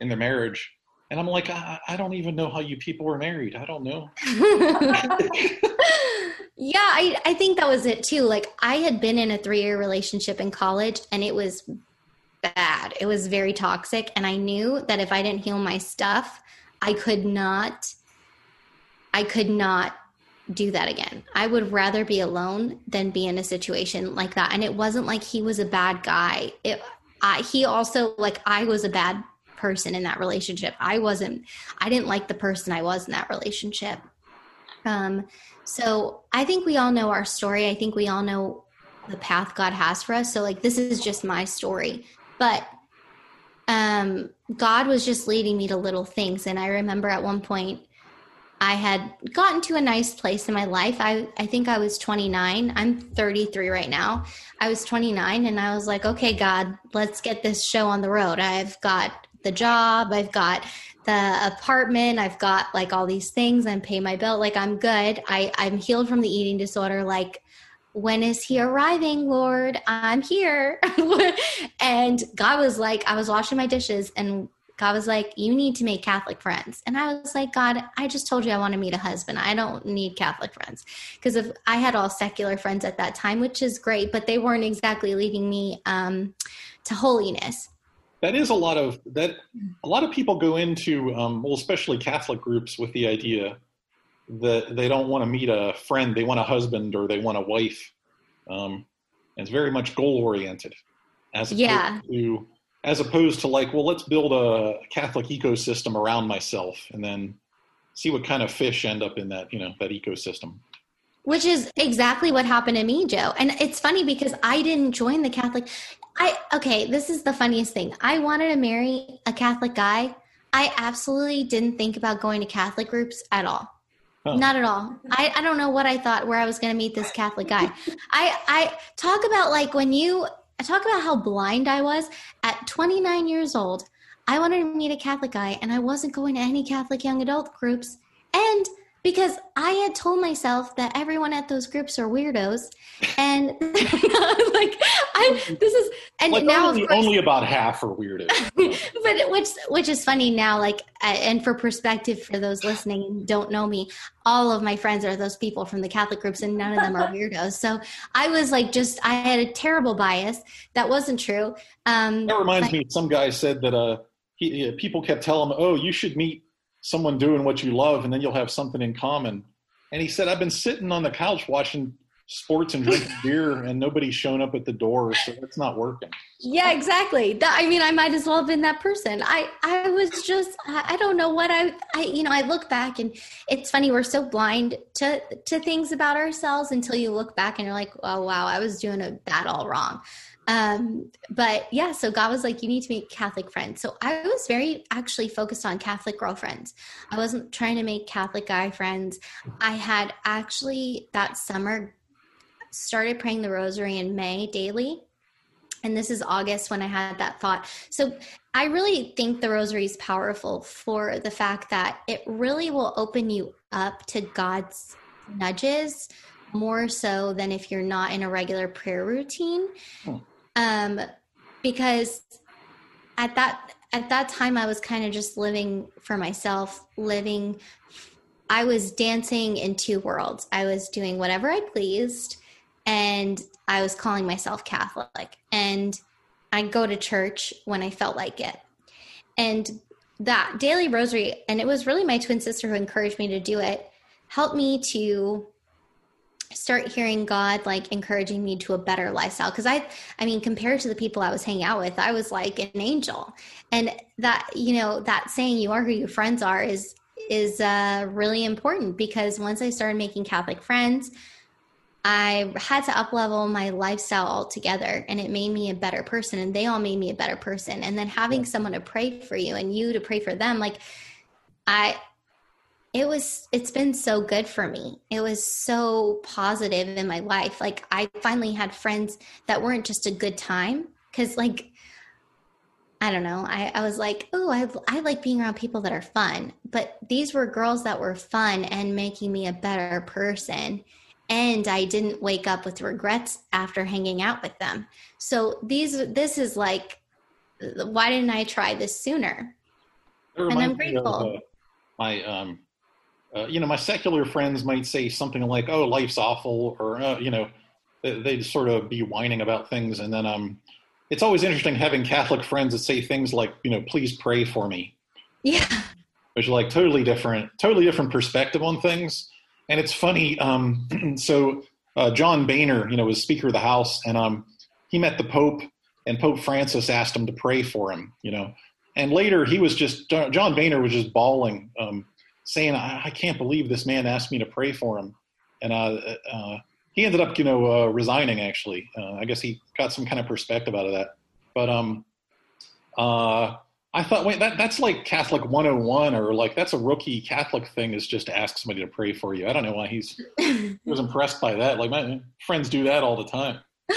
in their marriage, and I'm like, I, I don't even know how you people were married. I don't know. yeah, I, I think that was it too. Like I had been in a three year relationship in college and it was bad. It was very toxic. And I knew that if I didn't heal my stuff, I could not, I could not do that again. I would rather be alone than be in a situation like that. And it wasn't like he was a bad guy. It, I, he also like I was a bad person in that relationship. I wasn't, I didn't like the person I was in that relationship. Um, so I think we all know our story. I think we all know the path God has for us. So like this is just my story. But um God was just leading me to little things. And I remember at one point I had gotten to a nice place in my life. I, I think I was 29. I'm 33 right now. I was 29 and I was like, okay, God, let's get this show on the road. I've got the job, I've got the apartment, I've got like all these things, I'm paying my bill. Like I'm good. I, I'm healed from the eating disorder. Like, when is he arriving, Lord? I'm here. and God was like, I was washing my dishes and God was like, You need to make Catholic friends. And I was like, God, I just told you I want to meet a husband. I don't need Catholic friends. Because if I had all secular friends at that time, which is great, but they weren't exactly leading me um, to holiness. That is a lot of that. A lot of people go into, um, well, especially Catholic groups, with the idea that they don't want to meet a friend, they want a husband or they want a wife. Um, it's very much goal oriented, as opposed Yeah. to as opposed to like, well, let's build a Catholic ecosystem around myself, and then see what kind of fish end up in that you know that ecosystem. Which is exactly what happened to me, Joe. And it's funny because I didn't join the Catholic. I okay, this is the funniest thing. I wanted to marry a Catholic guy. I absolutely didn't think about going to Catholic groups at all. Huh. Not at all. I, I don't know what I thought where I was going to meet this Catholic guy. I I talk about like when you I talk about how blind I was at 29 years old. I wanted to meet a Catholic guy and I wasn't going to any Catholic young adult groups. And because I had told myself that everyone at those groups are weirdos, and like I, this is, and Like now only, of course, only about half are weirdos. but which which is funny now like and for perspective for those listening and don't know me all of my friends are those people from the catholic groups and none of them are weirdos. So i was like just i had a terrible bias. That wasn't true. Um That reminds me, some guy said that uh, he, uh, people kept telling him, "Oh, you should meet someone doing what you love, and then you'll have something in common." And he said, "I've been sitting on the couch watching sports and drinking beer, and nobody's shown up at the door, so that's not working. Yeah, exactly. That, I mean, I might as well have been that person. I, I was just, I, I don't know what I, I, you know, I look back and it's funny. We're so blind to, to things about ourselves until you look back and you're like, oh, wow, I was doing a, that all wrong. Um, but yeah, so God was like, you need to make Catholic friends. So I was very actually focused on Catholic girlfriends. I wasn't trying to make Catholic guy friends. I had actually that summer started praying the rosary in May daily. And this is August when I had that thought. So I really think the rosary is powerful for the fact that it really will open you up to God's nudges more so than if you're not in a regular prayer routine. Hmm. Um, because at that at that time I was kind of just living for myself, living I was dancing in two worlds. I was doing whatever I pleased and I was calling myself Catholic. And I'd go to church when I felt like it. And that daily rosary, and it was really my twin sister who encouraged me to do it, helped me to start hearing God like encouraging me to a better lifestyle. Cause I, I mean, compared to the people I was hanging out with, I was like an angel. And that, you know, that saying you are who your friends are is, is uh, really important because once I started making Catholic friends, I had to up level my lifestyle altogether and it made me a better person and they all made me a better person. And then having someone to pray for you and you to pray for them, like I it was it's been so good for me. It was so positive in my life. Like I finally had friends that weren't just a good time. Cause like I don't know. I, I was like, oh, I, I like being around people that are fun. But these were girls that were fun and making me a better person and I didn't wake up with regrets after hanging out with them. So these this is like why didn't I try this sooner? And I'm grateful. Of, uh, my um uh, you know, my secular friends might say something like, "Oh, life's awful," or uh, you know, they'd sort of be whining about things, and then um, it's always interesting having Catholic friends that say things like, you know, "Please pray for me." Yeah, which are like totally different, totally different perspective on things. And it's funny. Um, so uh, John Boehner, you know, was Speaker of the House, and um, he met the Pope, and Pope Francis asked him to pray for him. You know, and later he was just John Boehner was just bawling, um, saying, I, I, can't believe this man asked me to pray for him," and uh, uh, he ended up, you know, uh, resigning. Actually, uh, I guess he got some kind of perspective out of that. But um, uh, I thought, wait, that that's like Catholic 101, or like that's a rookie Catholic thing is just to ask somebody to pray for you. I don't know why he's he was impressed by that. Like my friends do that all the time.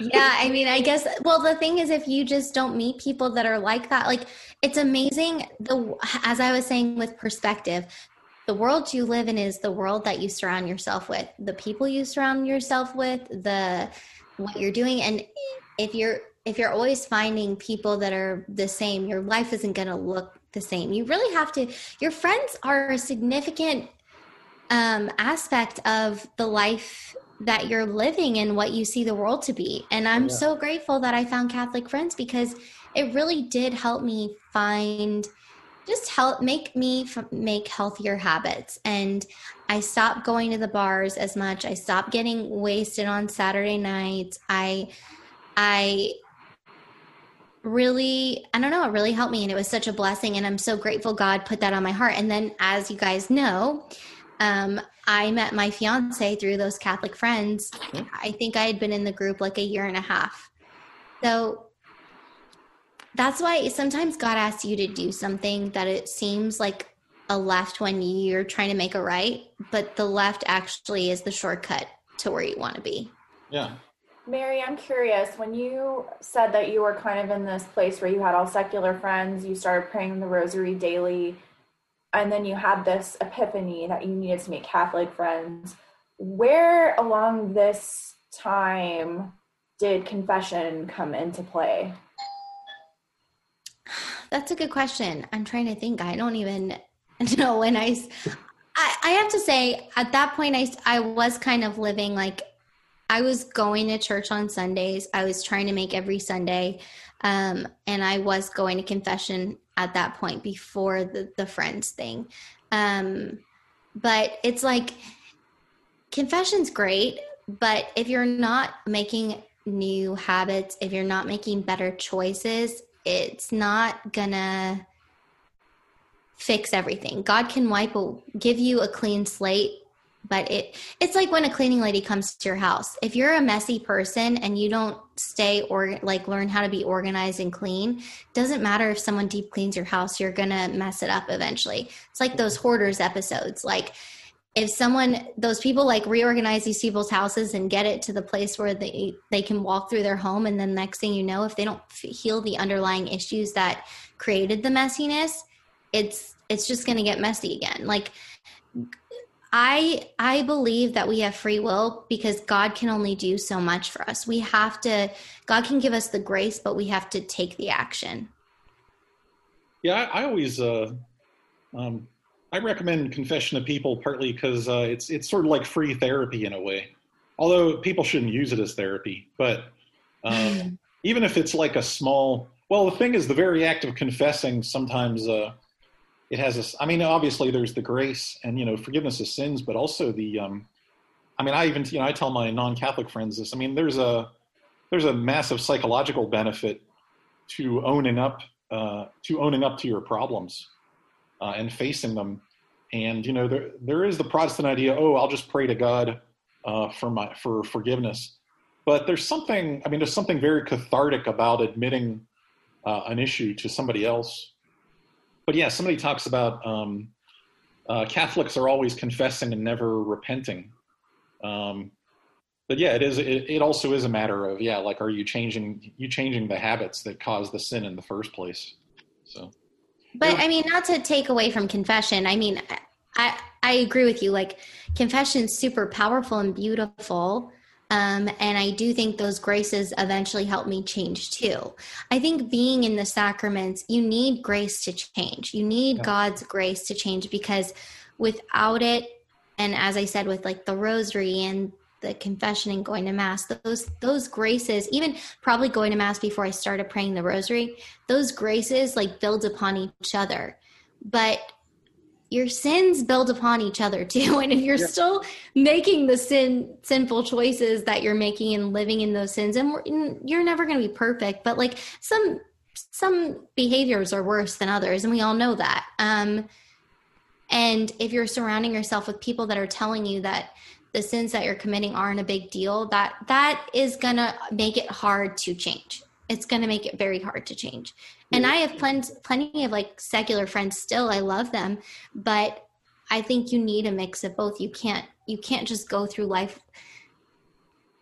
yeah, I mean, I guess. Well, the thing is, if you just don't meet people that are like that, like it's amazing. The as I was saying with perspective, the world you live in is the world that you surround yourself with, the people you surround yourself with, the what you're doing, and if you're if you're always finding people that are the same, your life isn't going to look the same. You really have to, your friends are a significant um, aspect of the life that you're living and what you see the world to be. And I'm yeah. so grateful that I found Catholic friends because it really did help me find just help make me f- make healthier habits. And i stopped going to the bars as much. I stopped getting wasted on saturday nights. I i really i don't know it really helped me and it was such a blessing and i'm so grateful god put that on my heart. And then as you guys know um, i met my fiance through those catholic friends. I think i had been in the group like a year and a half. So that's why sometimes god asks you to do something that it seems like a left when you're trying to make a right but the left actually is the shortcut to where you want to be yeah Mary, I'm curious. When you said that you were kind of in this place where you had all secular friends, you started praying the rosary daily, and then you had this epiphany that you needed to make Catholic friends. Where along this time did confession come into play? That's a good question. I'm trying to think. I don't even know when I. I, I have to say, at that point, I, I was kind of living like I was going to church on Sundays. I was trying to make every Sunday. Um, and I was going to confession at that point before the, the friends thing. Um, but it's like confession's great, but if you're not making new habits, if you're not making better choices, it's not gonna fix everything. God can wipe a, give you a clean slate, but it it's like when a cleaning lady comes to your house. If you're a messy person and you don't stay or like learn how to be organized and clean, doesn't matter if someone deep cleans your house, you're going to mess it up eventually. It's like those hoarders episodes. Like if someone those people like reorganize these people's houses and get it to the place where they they can walk through their home and then next thing you know if they don't heal the underlying issues that created the messiness it's it's just going to get messy again. Like i i believe that we have free will because god can only do so much for us. We have to god can give us the grace but we have to take the action. Yeah i, I always uh um i recommend confession to people partly because uh it's it's sort of like free therapy in a way. Although people shouldn't use it as therapy but um even if it's like a small well the thing is the very act of confessing sometimes uh it has this i mean obviously there's the grace and you know forgiveness of sins but also the um i mean i even you know i tell my non-catholic friends this i mean there's a there's a massive psychological benefit to owning up uh to owning up to your problems uh, and facing them and you know there there is the protestant idea oh i'll just pray to god uh for my for forgiveness but there's something i mean there's something very cathartic about admitting uh, an issue to somebody else but yeah, somebody talks about um, uh, Catholics are always confessing and never repenting. Um, but yeah, it is. It, it, also is a matter of yeah, like are you changing you changing the habits that caused the sin in the first place? So, but yeah. I mean, not to take away from confession. I mean, I I agree with you. Like confession's super powerful and beautiful. Um, and I do think those graces eventually help me change too. I think being in the sacraments, you need grace to change. You need yeah. God's grace to change because without it, and as I said, with like the rosary and the confession and going to mass those those graces even probably going to mass before i started praying the rosary those graces like build upon each other. But your sins build upon each other too. And if you're yep. still making the sin sinful choices that you're making and living in those sins and you're never going to be perfect but like some some behaviors are worse than others and we all know that. Um and if you're surrounding yourself with people that are telling you that the sins that you're committing aren't a big deal that that is going to make it hard to change. It's going to make it very hard to change. And i have plenty plenty of like secular friends still. I love them. But i think you need a mix of both. You can't you can't just go through life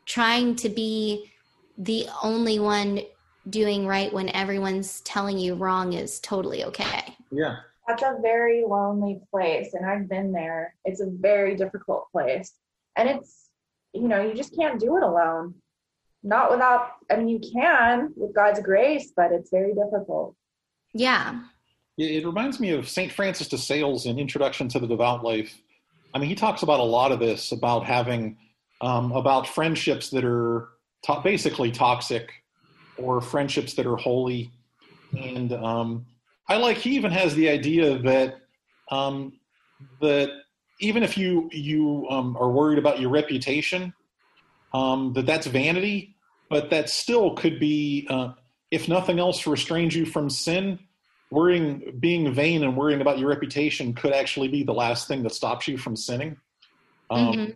trying to be the only one doing right when everyone's telling you wrong is totally okay. Yeah. That's a very lonely place and i've been there. It's a very difficult place and it's you know you just can't do it alone. Not without i mean you can with god's grace but it's very difficult. Yeah. It reminds me of st francis de sales in introduction to the devout life. I mean he talks about a lot of this about having um, about friendships that are to- basically toxic or friendships that are holy. And um, i like he even has the idea that um, that even if you you um, are worried about your reputation um, that that's vanity but that still could be, uh, if nothing else, restrains you from sin. Worrying, being vain, and worrying about your reputation could actually be the last thing that stops you from sinning. Um, mm-hmm.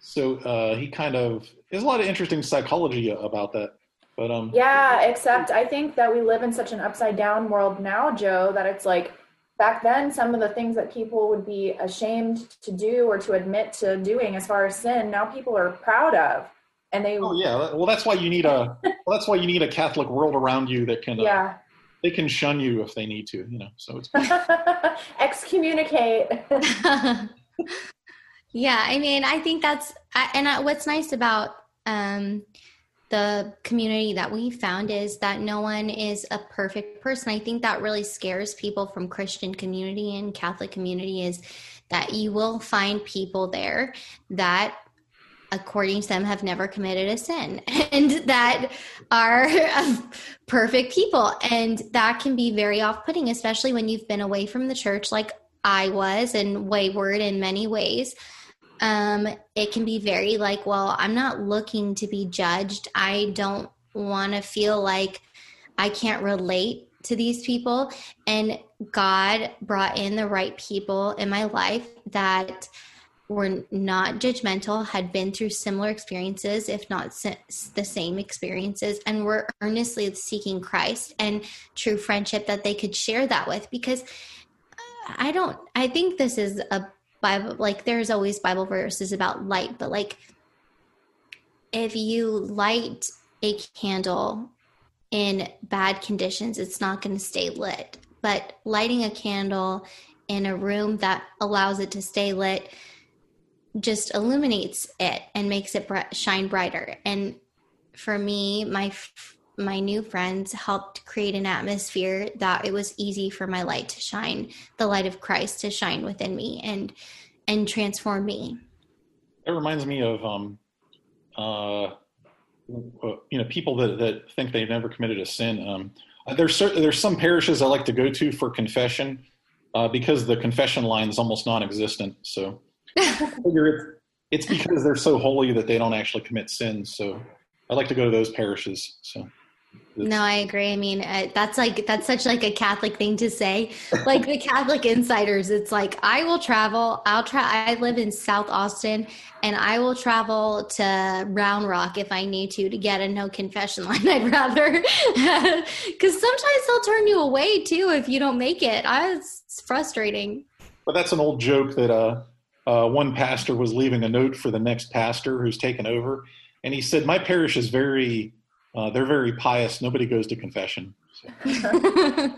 So uh, he kind of there's a lot of interesting psychology about that. But um, yeah, except I think that we live in such an upside down world now, Joe, that it's like back then some of the things that people would be ashamed to do or to admit to doing as far as sin, now people are proud of. And they oh yeah. Well that's why you need a well, that's why you need a catholic world around you that can uh, yeah. they can shun you if they need to you know so it's excommunicate. Yeah i mean i think that's and what's nice about um the community that we found is that no one is a perfect person i think that really scares people from christian community and catholic community is that you will find people there that according to them, have never committed a sin and that are perfect people. And that can be very off putting, especially when you've been away from the church, like I was, and wayward in many ways. Um, it can be very like, well, I'm not looking to be judged. I don't want to feel like I can't relate to these people. And God brought in the right people in my life that were not judgmental, had been through similar experiences, if not the same experiences, and were earnestly seeking Christ and true friendship that they could share that with. Because I don't, I think this is a Bible, like there's always Bible verses about light, but like if you light a candle in bad conditions, it's not going to stay lit. But lighting a candle in a room that allows it to stay lit just illuminates it and makes it shine brighter. And for me, my my new friends helped create an atmosphere that it was easy for my light to shine, the light of Christ to shine within me and and transform me. It reminds me of um uh you know people that that think they've never committed a sin. Um there's certain, there's some parishes I like to go to for confession uh, because the confession line is almost non-existent. So figure it's because they're so holy that they don't actually commit sins. So I like to go to those parishes. So. No, I agree. I mean, uh, that's like that's such like a Catholic thing to say. Like the Catholic insiders, it's like I will travel. I'll try. I live in South Austin, and I will travel to Round Rock if I need to to get a no confession line. I'd rather because sometimes they'll turn you away too if you don't make it. I, it's frustrating. But that's an old joke that uh, uh, one pastor was leaving a note for the next pastor who's taken over, and he said, "My parish is very, uh, they're very pious. Nobody goes to confession." So,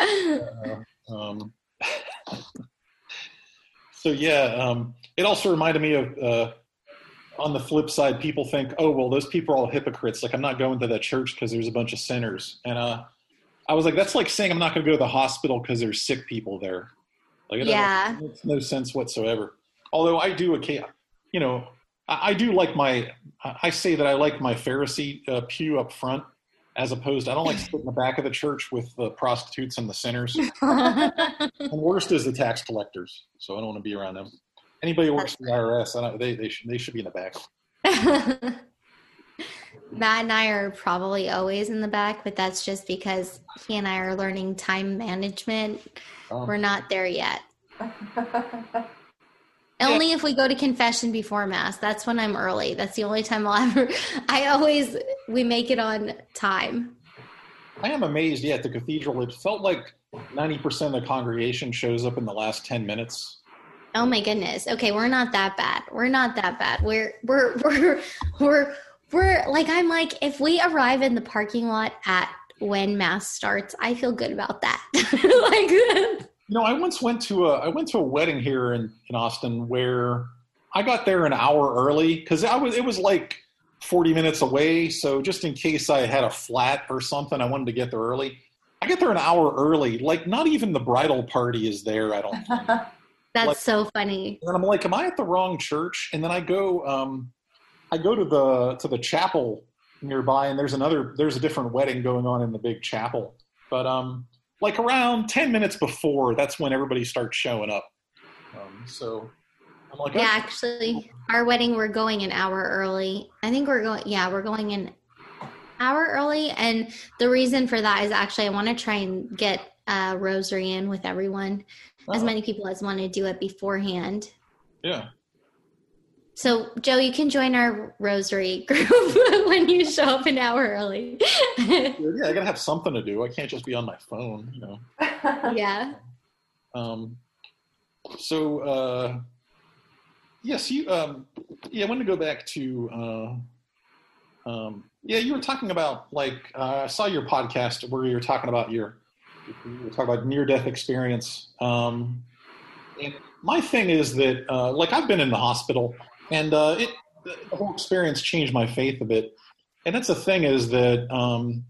uh, um, so yeah, um, it also reminded me of. Uh, on the flip side, people think, "Oh, well, those people are all hypocrites. Like, I'm not going to that church because there's a bunch of sinners." And uh, I was like, "That's like saying I'm not going to go to the hospital because there's sick people there." Like it yeah, makes no sense whatsoever. Although I do, okay, you know, I, I do like my. I say that I like my Pharisee uh, pew up front, as opposed. I don't like sitting in the back of the church with the prostitutes and the sinners. and worst is the tax collectors. So I don't want to be around them. Anybody who works for the IRS, I don't, they they should they should be in the back. Matt and I are probably always in the back, but that's just because he and I are learning time management Oh. We're not there yet. Only if we go to confession before mass. That's when I'm early. That's the only time I'll ever. I always we make it on time. I am amazed. Yeah, at the cathedral, it felt like ninety percent of the congregation shows up in the last ten minutes. Oh my goodness. Okay, we're not that bad. We're not that bad. We're we're we're we're we're like I'm like if we arrive in the parking lot at when mass starts, I feel good about that. like, you know, I once went to a I went to a wedding here in, in Austin where I got there an hour early because I was it was like 40 minutes away. So just in case I had a flat or something, I wanted to get there early. I get there an hour early. Like not even the bridal party is there. I don't. That's like, so funny. And I'm like, am I at the wrong church? And then I go, um, I go to the to the chapel nearby, and there's another there's a different wedding going on in the big chapel. But um, like around ten minutes before, that's when everybody starts showing up. Um, so I'm like, yeah, oh. actually, our wedding we're going an hour early. I think we're going. Yeah, we're going an hour early, and the reason for that is actually I want to try and get a rosary in with everyone, oh. as many people as want to do it beforehand. Yeah. So, Joe, you can join our rosary group when you show up an hour early. yeah, I gotta have something to do. I can't just be on my phone, you know. Yeah. Um. So, uh, yes, you. Um, yeah, I want to go back to. Uh, um, yeah, you were talking about like uh, I saw your podcast where you were talking about your you were talking about near death experience. Um, and my thing is that uh, like I've been in the hospital and uh, it the whole experience changed my faith a bit. And that's the thing is that um,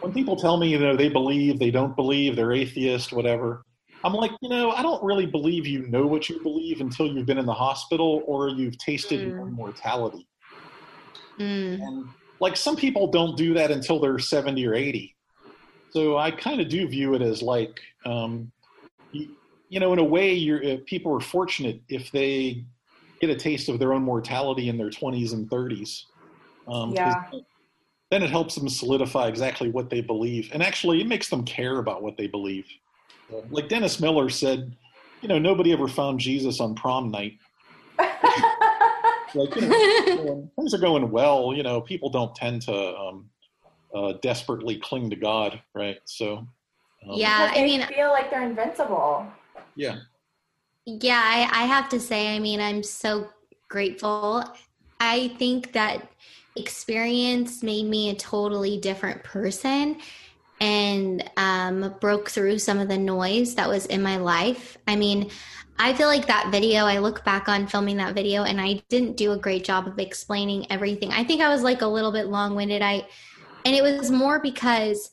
when people tell me, you know, they believe, they don't believe, they're atheist, whatever. I'm like, you know, I don't really believe you know what you believe until you've been in the hospital or you've tasted mm. your mortality. Mm. And like some people don't do that until they're 70 or 80. So I kind of do view it as like, um, you, you, know, in a way, you're, uh, people are fortunate if they get a taste of their own mortality in their 20s and 30s. Um, 'cause Yeah. Then it helps them solidify exactly what they believe, and actually, it makes them care about what they believe. Like Dennis Miller said, you know, nobody ever found Jesus on prom night. Like you know, things are going well. You know, people don't tend to um, uh, desperately cling to God, right? So, um, Yeah, I mean, feel like they're invincible. yeah, Yeah, I, I have to say, I mean, I'm so grateful. I think that experience made me a totally different person and um, broke through some of the noise that was in my life. I mean, I feel like that video, I look back on filming that video and I didn't do a great job of explaining everything. I think I was like a little bit long winded. I, and it was more because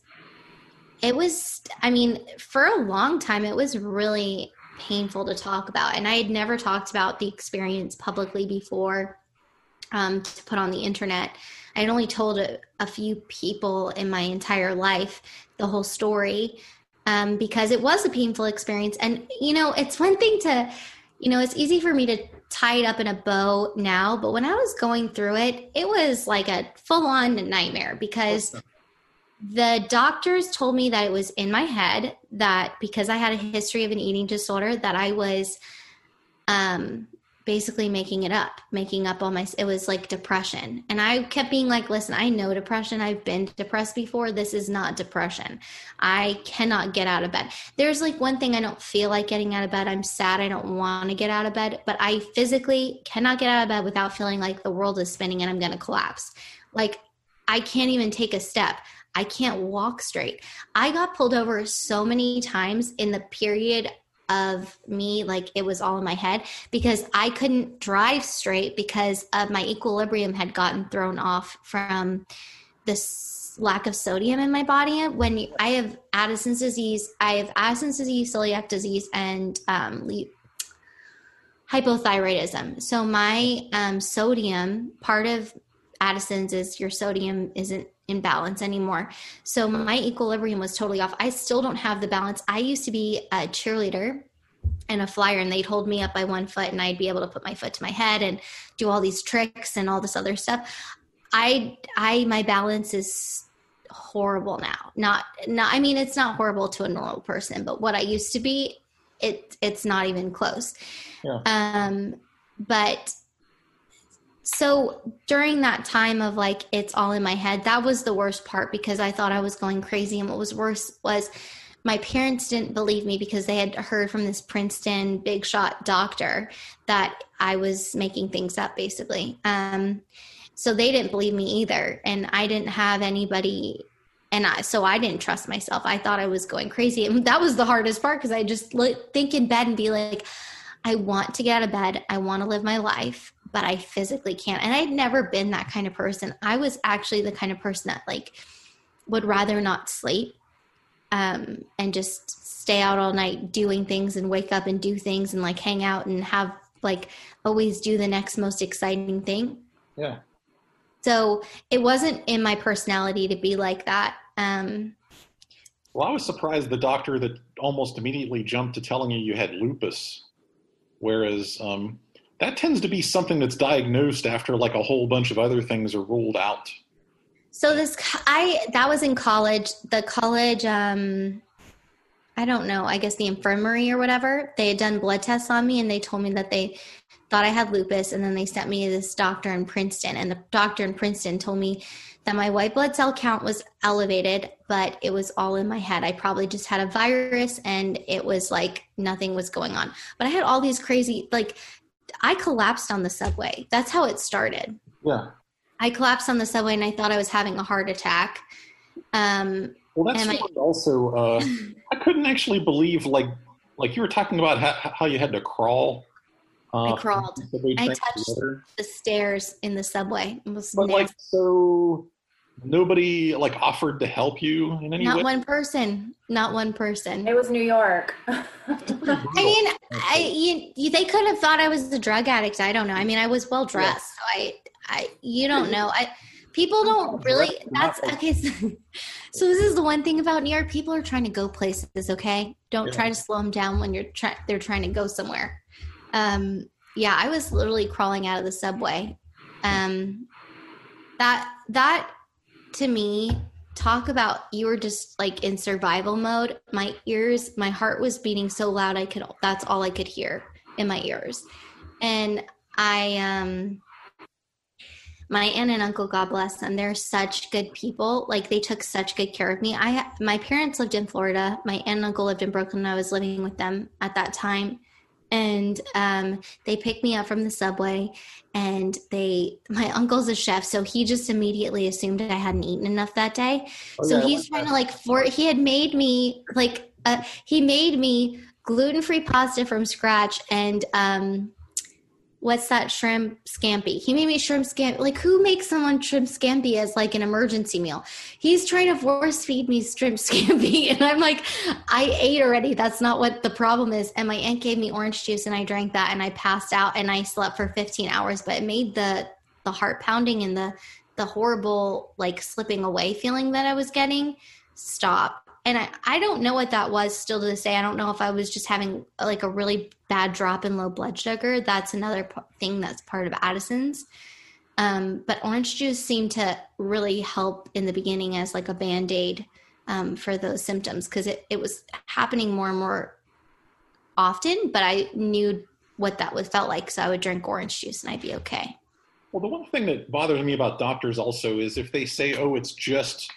it was, I mean, for a long time, it was really painful to talk about. And I had never talked about the experience publicly before um, to put on the internet. I had only told a, a few people in my entire life the whole story um, because it was a painful experience. And, you know, it's one thing to, you know, it's easy for me to tie it up in a bow now, but when I was going through it, it was like a full on nightmare because the doctors told me that it was in my head that because I had a history of an eating disorder that I was um basically making it up, making up all my it was like depression. And I kept being like, "Listen, I know depression. I've been depressed before. This is not depression. I cannot get out of bed." There's like one thing I don't feel like getting out of bed. I'm sad. I don't want to get out of bed, but I physically cannot get out of bed without feeling like the world is spinning and I'm going to collapse. Like I can't even take a step. I can't walk straight. I got pulled over so many times in the period of me, like it was all in my head, because I couldn't drive straight because of my equilibrium had gotten thrown off from this lack of sodium in my body. When I have Addison's disease, I have Addison's disease, celiac disease, and um, hypothyroidism. So my um, sodium, part of Addison's is your sodium isn't in balance anymore. So my equilibrium was totally off. I still don't have the balance. I used to be a cheerleader and a flyer and they'd hold me up by one foot and I'd be able to put my foot to my head and do all these tricks and all this other stuff. I I my balance is horrible now. Not not I mean it's not horrible to a normal person, but what I used to be it it's not even close. Yeah. Um but so during that time of like it's all in my head that was the worst part because i thought i was going crazy. And what was worse was my parents didn't believe me because they had heard from this princeton big shot doctor that i was making things up basically. Um, so they didn't believe me either. And i didn't have anybody and I, so i didn't trust myself. I thought i was going crazy. And that was the hardest part because i just think in bed and be like i want to get out of bed. I want to live my life but I physically can't. And I'd never been that kind of person. I was actually the kind of person that like would rather not sleep um, and just stay out all night doing things and wake up and do things and like hang out and have like always do the next most exciting thing. yeah. So it wasn't in my personality to be like that. Um, Well, I was surprised the doctor that almost immediately jumped to telling you you had lupus, whereas um, that tends to be something that's diagnosed after like a whole bunch of other things are ruled out. So this, I that was in college. The college, um, I don't know. I guess the infirmary or whatever. They had done blood tests on me, and they told me that they thought I had lupus, and then they sent me to this doctor in Princeton, and the doctor in Princeton told me that my white blood cell count was elevated, but it was all in my head. I probably just had a virus, and it was like nothing was going on. But I had all these crazy, like, I collapsed on the subway. That's how it started. Yeah. I collapsed on the subway and I thought I was having a heart attack. Um, Well, that's I- also. Uh, I couldn't actually believe like like you were talking about how, how you had to crawl. Uh, I crawled. from the subway I touched- the the stairs in the subway it was But like, so nobody like offered to help you in any way. not way. one person, not one person. It was New York. I mean, I you, you, they could have thought I was a drug addict. I don't know. I mean, I was well dressed. So I, I, you don't know. I people don't really. That's okay. So, so this is the one thing about New York. People are trying to go places. Okay, don't Yeah. try to slow them down when you're trying. They're trying to go somewhere. Um, yeah, I was literally crawling out of the subway. Um, that that to me, talk about you were just like in survival mode. My ears, my heart was beating so loud I could. That's all I could hear in my ears, and I um my aunt and uncle god bless them they're such good people like they took such good care of me i my parents lived in florida my aunt and uncle lived in brooklyn i was living with them at that time and um, they picked me up from the subway and they my uncle's a chef so he just immediately assumed i hadn't eaten enough that day. Oh, so yeah, he's trying to like for he had made me like uh, he made me gluten-free pasta from scratch and um what's that shrimp scampi? He made me shrimp scampi like who makes someone shrimp scampi as like an emergency meal? He's trying to force feed me shrimp scampi and i'm like i ate already. That's not what the problem is. And my aunt gave me orange juice and i drank that and i passed out and i slept for 15 hours but it made the the heart pounding and the the horrible like slipping away feeling that i was getting stop and I, I don't know what that was still to this day. I don't know if i was just having like a really bad drop in low blood sugar. That's another p- thing that's part of addison's. Um, but orange juice seemed to really help in the beginning as like a band-aid um, for those symptoms because it, it was happening more and more often but i knew what that was felt like so i would drink orange juice and i'd be okay. Well, the one thing that bothers me about doctors also is if they say, oh, it's just,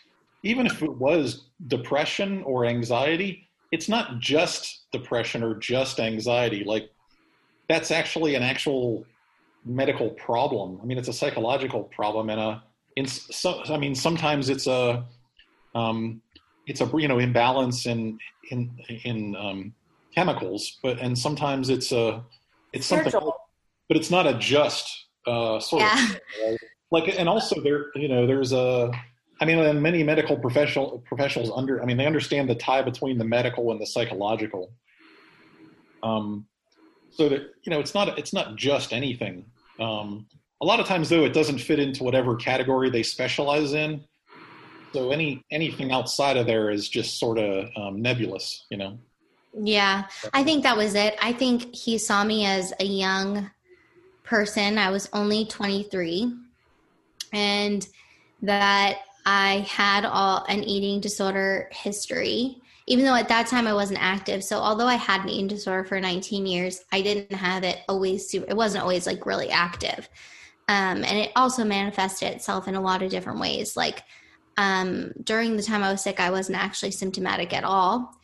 even if it was depression or anxiety, it's not just depression or just anxiety. Like, that's actually an actual medical problem. I mean, it's a psychological problem, and a, in so, I mean, sometimes it's a, um, it's a you know imbalance in in in um, chemicals, but and sometimes it's a, it's something, but it's not a just uh, sort Yeah. of right? like and also there you know there's a i mean and many medical professional professionals under i mean they understand the tie between the medical and the psychological. Um so that you know it's not it's not just anything. Um a lot of times though it doesn't fit into whatever category they specialize in. So any anything outside of there is just sort of um, nebulous you know? Yeah, I think that was it. I think he saw me as a young person. I was only 23, and that I had all an eating disorder history. Even though at that time I wasn't active, so although I had an eating disorder for 19 years, I didn't have it always. Super, it wasn't always like really active, um, and it also manifested itself in a lot of different ways. Like um, during the time I was sick, I wasn't actually symptomatic at all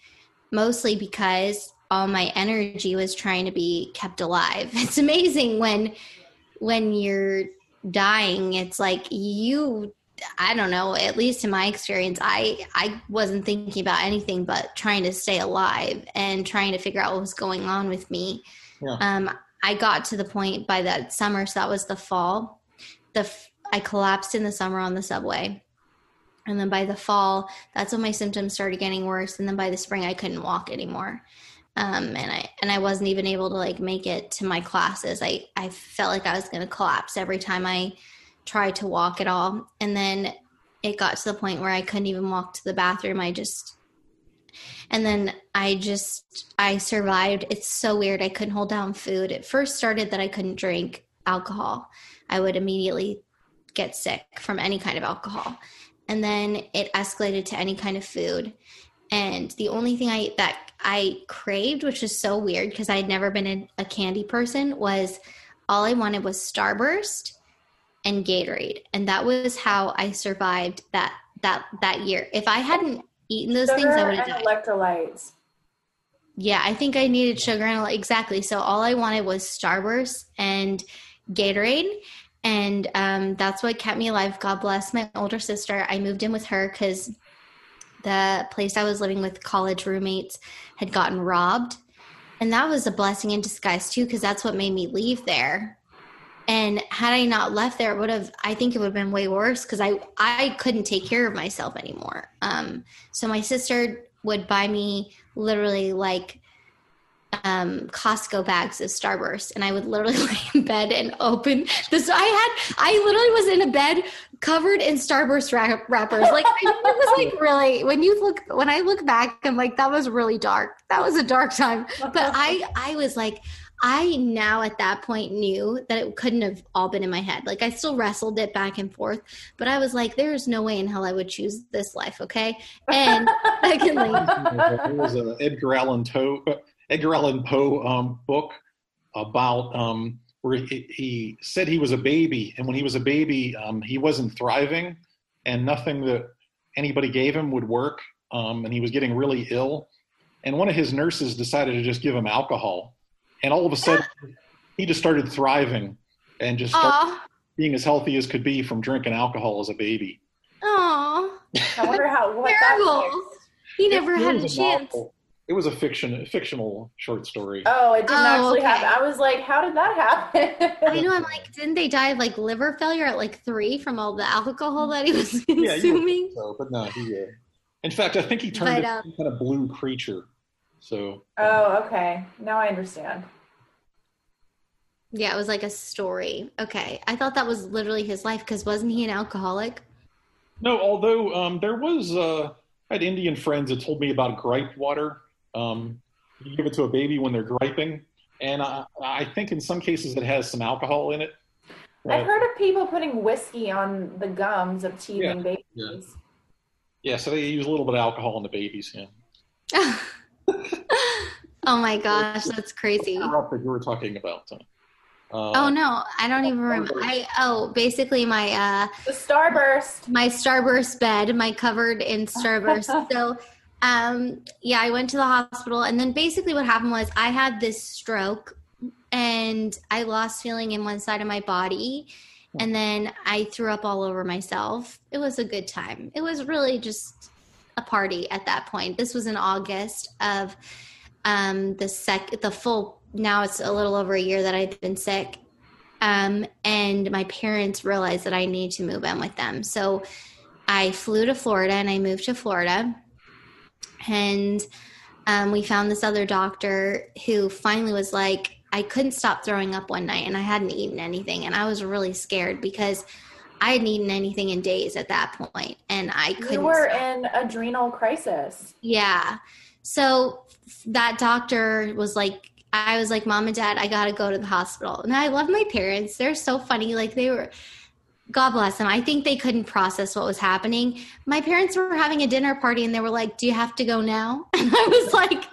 mostly because all my energy was trying to be kept alive. It's amazing when when you're dying, it's like you I don't know, at least in my experience, I I wasn't thinking about anything but trying to stay alive and trying to figure out what was going on with me. Yeah. Um I got to the point by that summer, so that was the fall. The f- I collapsed in the summer on the subway. And then by the fall, that's when my symptoms started getting worse. And then by the spring, I couldn't walk anymore. Um, and I and I wasn't even able to like make it to my classes. I I felt like I was going to collapse every time I tried to walk at all. And then it got to the point where I couldn't even walk to the bathroom. I just and then I just I survived. It's so weird. I couldn't hold down food. It first started that I couldn't drink alcohol. I would immediately get sick from any kind of alcohol and then it escalated to any kind of food and the only thing i that i craved which is so weird because i had never been a, a candy person was all i wanted was starburst and gatorade. And that was how i survived that that that year. If i hadn't eaten those things i would have died. electrolytes. yeah i think i needed sugar and exactly. So all i wanted was starburst and gatorade. And um, that's what kept me alive. God bless my older sister. I moved in with her because the place i was living with college roommates had gotten robbed. And that was a blessing in disguise too because that's what made me leave there and had i not left there it would have i think it would have been way worse because i i couldn't take care of myself anymore um, so my sister would buy me literally like um, Costco bags of Starburst, and I would literally lay in bed and open this. I had, I literally was in a bed covered in Starburst wrap- wrappers. Like I, it was like really. When you look, when I look back, I'm like that was really dark. That was a dark time. But I, I was like, I now at that point knew that it couldn't have all been in my head. Like I still wrestled it back and forth, but I was like, there is no way in hell I would choose this life. Okay. And secondly, there was an Edgar Allan Poe, Edgar Allan Poe um, book about um, where he, he, said he was a baby, and when he was a baby, um, he wasn't thriving, and nothing that anybody gave him would work, um, and he was getting really ill. And one of his nurses decided to just give him alcohol, and all of a sudden, he just started thriving and just started being as healthy as could be from drinking alcohol as a baby. Oh, I wonder how what terrible. that He never It had a chance. novel. It was a fiction, a fictional short story. Oh, it didn't Oh, actually okay. happen. I was like, how did that happen? I know. I'm like, didn't they die of like liver failure at like three from all the alcohol that he was Yeah, you consuming? would think so, but no, he. Uh, in fact, I think he turned But, into uh, some kind of blue creature. So. oh, okay. Now I understand. Yeah, it was like a story. Okay, I thought that was literally his life because wasn't he an alcoholic? No, although um, there was, uh, I had Indian friends that told me about gripe water. Um, you give it to a baby when they're griping, and I, I think in some cases it has some alcohol in it. I've Uh, heard of people putting whiskey on the gums of teething Yeah, babies. yeah. yeah, so they use a little bit of alcohol in the babies. Yeah. oh my gosh, that's crazy. Interrupted. You were talking about. Uh, Oh no, I don't even remember. I oh, basically my uh The starburst. my starburst bed, my covered in starburst. so um yeah, I went to the hospital and then basically what happened was I had this stroke and I lost feeling in one side of my body and then I threw up all over myself. It was a good time. It was really just a party at that point. This was in August of um the sec the full now it's a little over a year that I've been sick. Um, and my parents realized that I need to move in with them. So I flew to Florida and I moved to Florida. And um, we found this other doctor who finally was like, I couldn't stop throwing up one night and I hadn't eaten anything. And I was really scared because I hadn't eaten anything in days at that point, And I couldn't. You were stop. in adrenal crisis. Yeah. So that doctor was like, I was like, Mom and Dad, I got to go to the hospital. And I love my parents. They're so funny. Like, they were, God bless them. I think they couldn't process what was happening. My parents were having a dinner party and they were like, Do you have to go now? And I was like,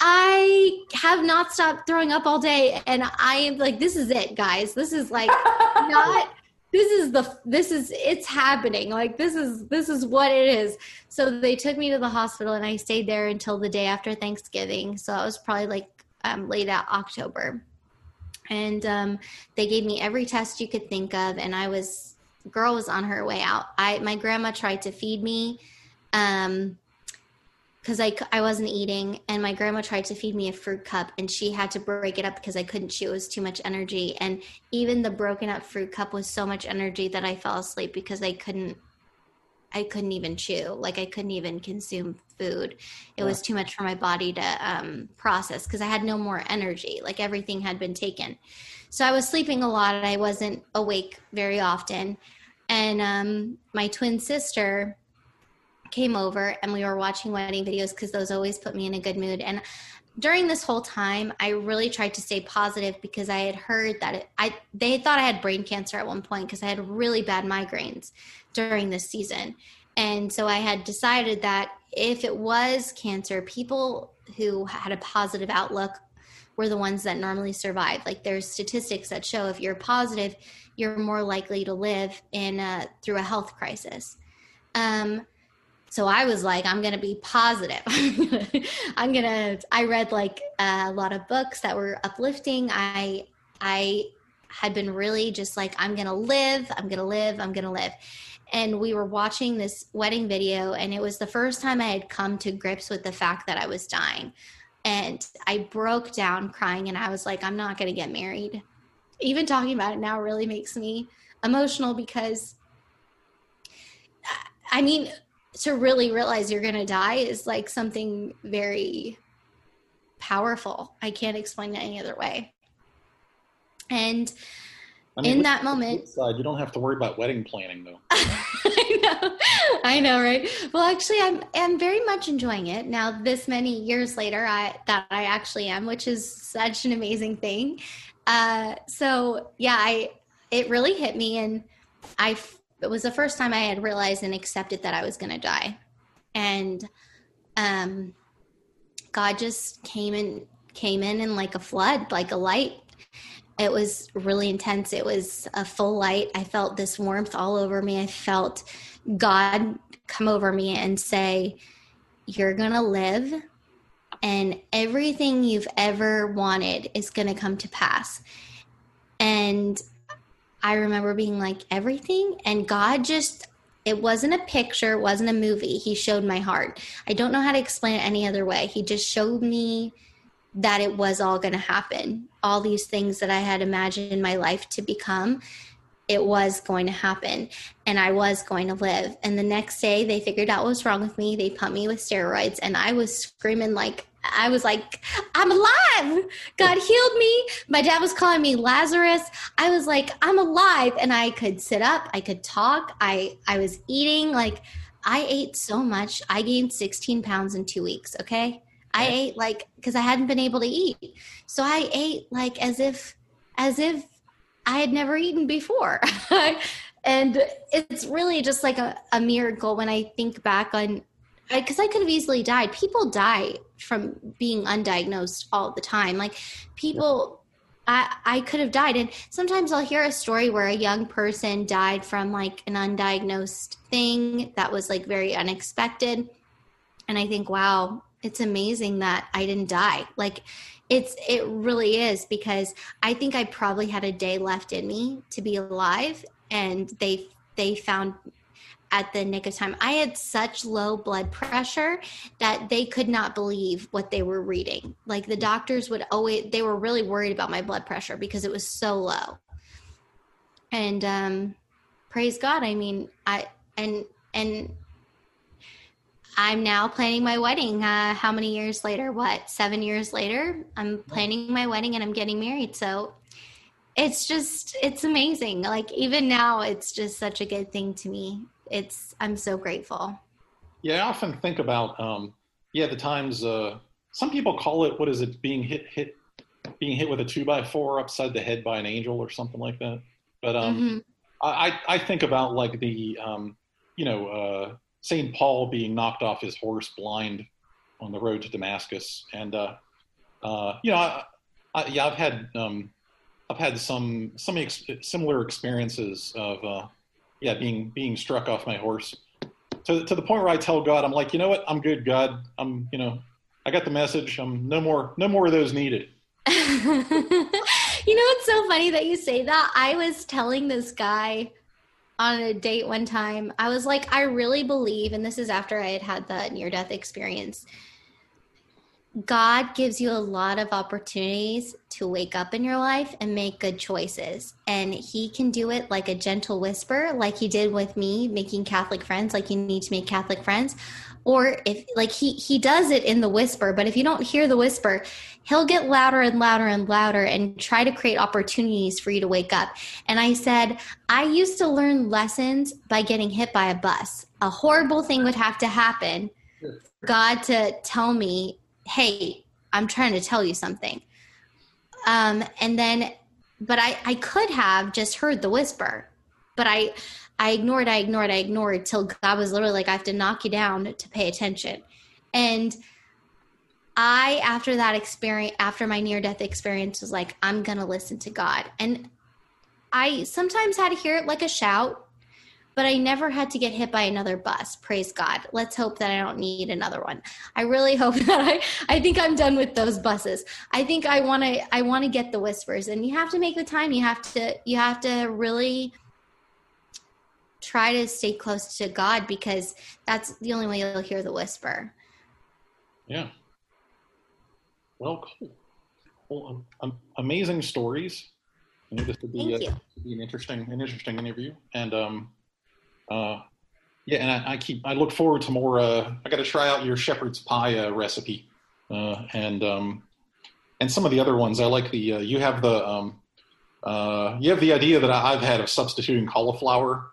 I have not stopped throwing up all day. And I am like, This is it, guys. This is like not this is the this is it's happening like this is this is what it is so they took me to the hospital and i stayed there until the day after thanksgiving so i was probably like um, late out october. And um, they gave me every test you could think of and i was girl was on her way out. I my grandma tried to feed me um because I, I wasn't eating and my grandma tried to feed me a fruit cup and she had to break it up because i couldn't chew it was too much energy. And even the broken up fruit cup was so much energy that i fell asleep because i couldn't i couldn't even chew. Like i couldn't even consume food. It was too much for my body to um, process because i had no more energy. Like everything had been taken. So i was sleeping a lot. And i wasn't awake very often. And um, my twin sister came over and we were watching wedding videos because those always put me in a good mood. And during this whole time i really tried to stay positive because i had heard that it, i they thought i had brain cancer at one point because i had really bad migraines during this season and so i had decided that if it was cancer people who had a positive outlook were the ones that normally survive like there's statistics that show if you're positive you're more likely to live in a, through a health crisis um, so I was like, I'm gonna be positive. I'm gonna. I read like a lot of books that were uplifting. I I had been really just like, I'm gonna live. I'm gonna live. I'm gonna live. And we were watching this wedding video, and it was the first time I had come to grips with the fact that I was dying. And I broke down crying, and I was like, I'm not gonna get married. Even talking about it now really makes me emotional because I mean, to really realize you're going to die is like something very powerful. I can't explain it any other way. And I in that moment- side, you don't have to worry about wedding planning though. I know, I know, right? Well, actually, I'm I'm very much enjoying it now. This many years later, I that I actually am, which is such an amazing thing. Uh, so yeah, I it really hit me, and I it was the first time I had realized and accepted that I was going to die, and um, God just came in came in in like a flood, like a light. It was really intense. It was a full light. I felt this warmth all over me. I felt God come over me and say, You're going to live, and everything you've ever wanted is going to come to pass. And I remember being like, Everything? And God just, it wasn't a picture, it wasn't a movie. He showed my heart. I don't know how to explain it any other way. He just showed me that it was all going to happen. All these things that I had imagined in my life to become it was going to happen and I was going to live. And the next day they figured out what was wrong with me. They pumped me with steroids and I was screaming like I was like, I'm alive. God healed me. My dad was calling me Lazarus. I was like, I'm alive. And I could sit up, I could talk. I I was eating like I ate so much. I gained 16 pounds in two weeks. Okay. I ate like because I hadn't been able to eat. So I ate like as if as if I had never eaten before. and it's really just like a, a miracle when I think back on because I, I could have easily died. People die from being undiagnosed all the time. Like people, I I could have died, and sometimes I'll hear a story where a young person died from like an undiagnosed thing that was like very unexpected, and I think, wow, it's amazing that I didn't die. Like it's it really is because I think I probably had a day left in me to be alive and they they found at the nick of time. I had such low blood pressure that they could not believe what they were reading. Like the doctors would always they were really worried about my blood pressure because it was so low. And um praise God, I mean, I and and I'm now planning my wedding. Uh, how many years later? What, seven years later? I'm planning my wedding and I'm getting married. So it's just, it's amazing. Like, even now, it's just such a good thing to me. It's, I'm so grateful. Yeah, I often think about, um, yeah, the times, uh, some people call it, what is it, being hit, hit, being hit with a two by four upside the head by an angel or something like that. But um, mm-hmm. I, I think about like the, um, you know, uh, St. Paul being knocked off his horse blind on the road to Damascus. And, uh, uh, you know, I, I, yeah, I've had, um, I've had some, some ex- similar experiences of, uh, yeah, being, being struck off my horse to, to the point where I tell God, I'm like, you know what? I'm good, God. I'm, you know, I got the message. I'm no more, no more of those needed. you know, it's so funny that you say that. I was telling this guy, on a date one time, I was like, I really believe, and this is after I had had the near death experience. God gives you a lot of opportunities to wake up in your life and make good choices. And He can do it like a gentle whisper, like He did with me making Catholic friends, like you need to make Catholic friends or if like he he does it in the whisper but if you don't hear the whisper he'll get louder and louder and louder and try to create opportunities for you to wake up. And i said i used to learn lessons by getting hit by a bus. A horrible thing would have to happen for god to tell me hey i'm trying to tell you something um and then but i i could have just heard the whisper but i I ignored, I ignored, I ignored till God was literally like, I have to knock you down to pay attention. And I, after that experience, after my near death experience, was like, I'm going to listen to God. And I sometimes had to hear it like a shout, but I never had to get hit by another bus. Praise God. Let's hope that I don't need another one. I really hope that I, I think I'm done with those buses. I think I want to, I want to get the whispers and you have to make the time. You have to, you have to really try to stay close to God because that's the only way you'll hear the whisper. Yeah. Well, cool. Well, um, um amazing stories. I think this would be, uh, be an interesting, an interesting interview. And um, uh, yeah, and I, I, keep, I look forward to more. Uh, I got to try out your shepherd's pie uh, recipe, uh, and um, and some of the other ones. I like the. Uh, you have the. Um, uh, you have the idea that I've had of substituting cauliflower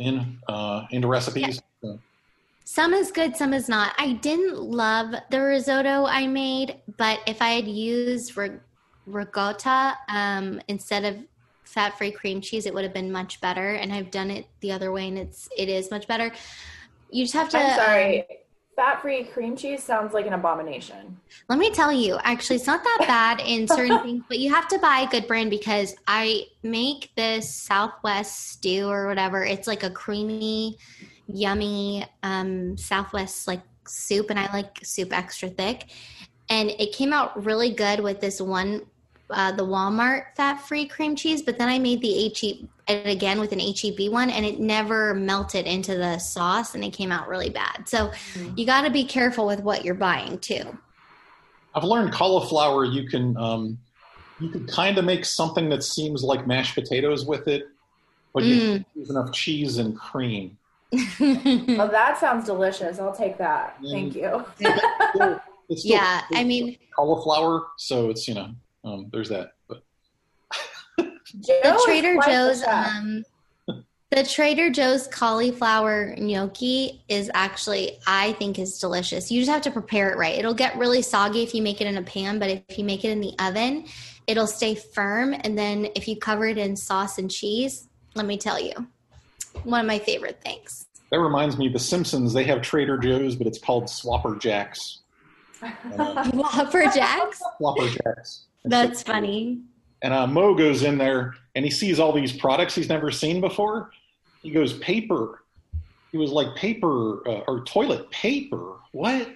in uh, into recipes. So, Some is good, some is not. I didn't love the risotto I made, but if I had used rig- ricotta um, instead of fat-free cream cheese, it would have been much better. And I've done it the other way, and it's it is much better. You just have to. I'm sorry. Fat-free cream cheese sounds like an abomination. Let me tell you, actually, it's not that bad in certain things, but you have to buy a good brand because I make this Southwest stew or whatever. It's like a creamy, yummy um, Southwest like soup, and I like soup extra thick. And it came out really good with this one, uh, the Walmart fat-free cream cheese. But then I made the HE it again with an HEB one, and it never melted into the sauce, and it came out really bad. So you got to be careful with what you're buying too. I've learned cauliflower. You can um, you can kind of make something that seems like mashed potatoes with it, but you Mm. use enough cheese and cream. Oh, that sounds delicious. I'll take that. Thank you. Still- it's still Yeah, I mean- cauliflower. So it's you know um, there's that. But the Trader Joe's um the Trader Joe's cauliflower gnocchi is actually I think is delicious. You just have to prepare it right. It'll get really soggy if you make it in a pan, but if you make it in the oven, it'll stay firm and then if you cover it in sauce and cheese, let me tell you. One of my favorite things. that reminds me, of The Simpsons. They have Trader Joe's, but it's called Swapper Jacks. Uh, Whopper Jacks? Swapper Jacks. That's so- funny. And uh, Moe goes in there and he sees all these products he's never seen before. He goes, paper. He was like, paper uh, or toilet paper. What?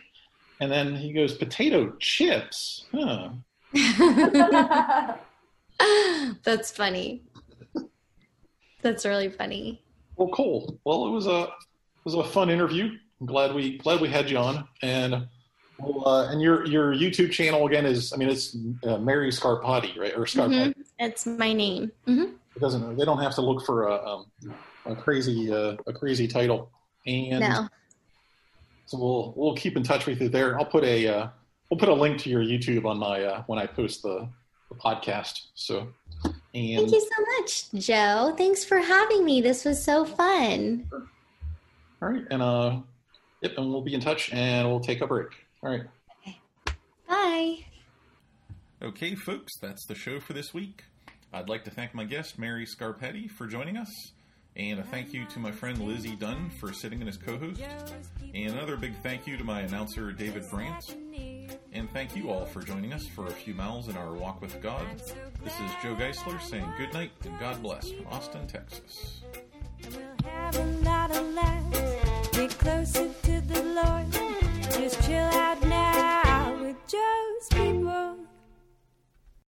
And then he goes, potato chips. Huh. That's funny. That's really funny. Well, cool. Well, it was a it was a fun interview. I'm glad we glad we had you on. And well, uh, and your your YouTube channel again is I mean it's uh, Mary Scarpati, right? Or Scarpati. Mhm. It's my name. hmm It doesn't they don't have to look for a um, a crazy uh, a crazy title. And No. so we'll we'll keep in touch with you there. I'll put a uh, we'll put a link to your YouTube on my uh, when I post the, the podcast. So and Thank you so much, Joe. Thanks for having me. This was so fun. all right, and uh, yep, and we'll be in touch, and we'll take a break. All right. Bye. Okay, folks, that's the show for this week. I'd like to thank my guest, Mary Scarpati, for joining us. And a thank you to my friend Lizzie Dunn for sitting in as co host. And another big thank you to my announcer, David Brandt. And thank you all for joining us for a few miles in our walk with God. This is Joe Geisler saying good night and God bless from Austin, Texas. Just chill out now with Joe's people.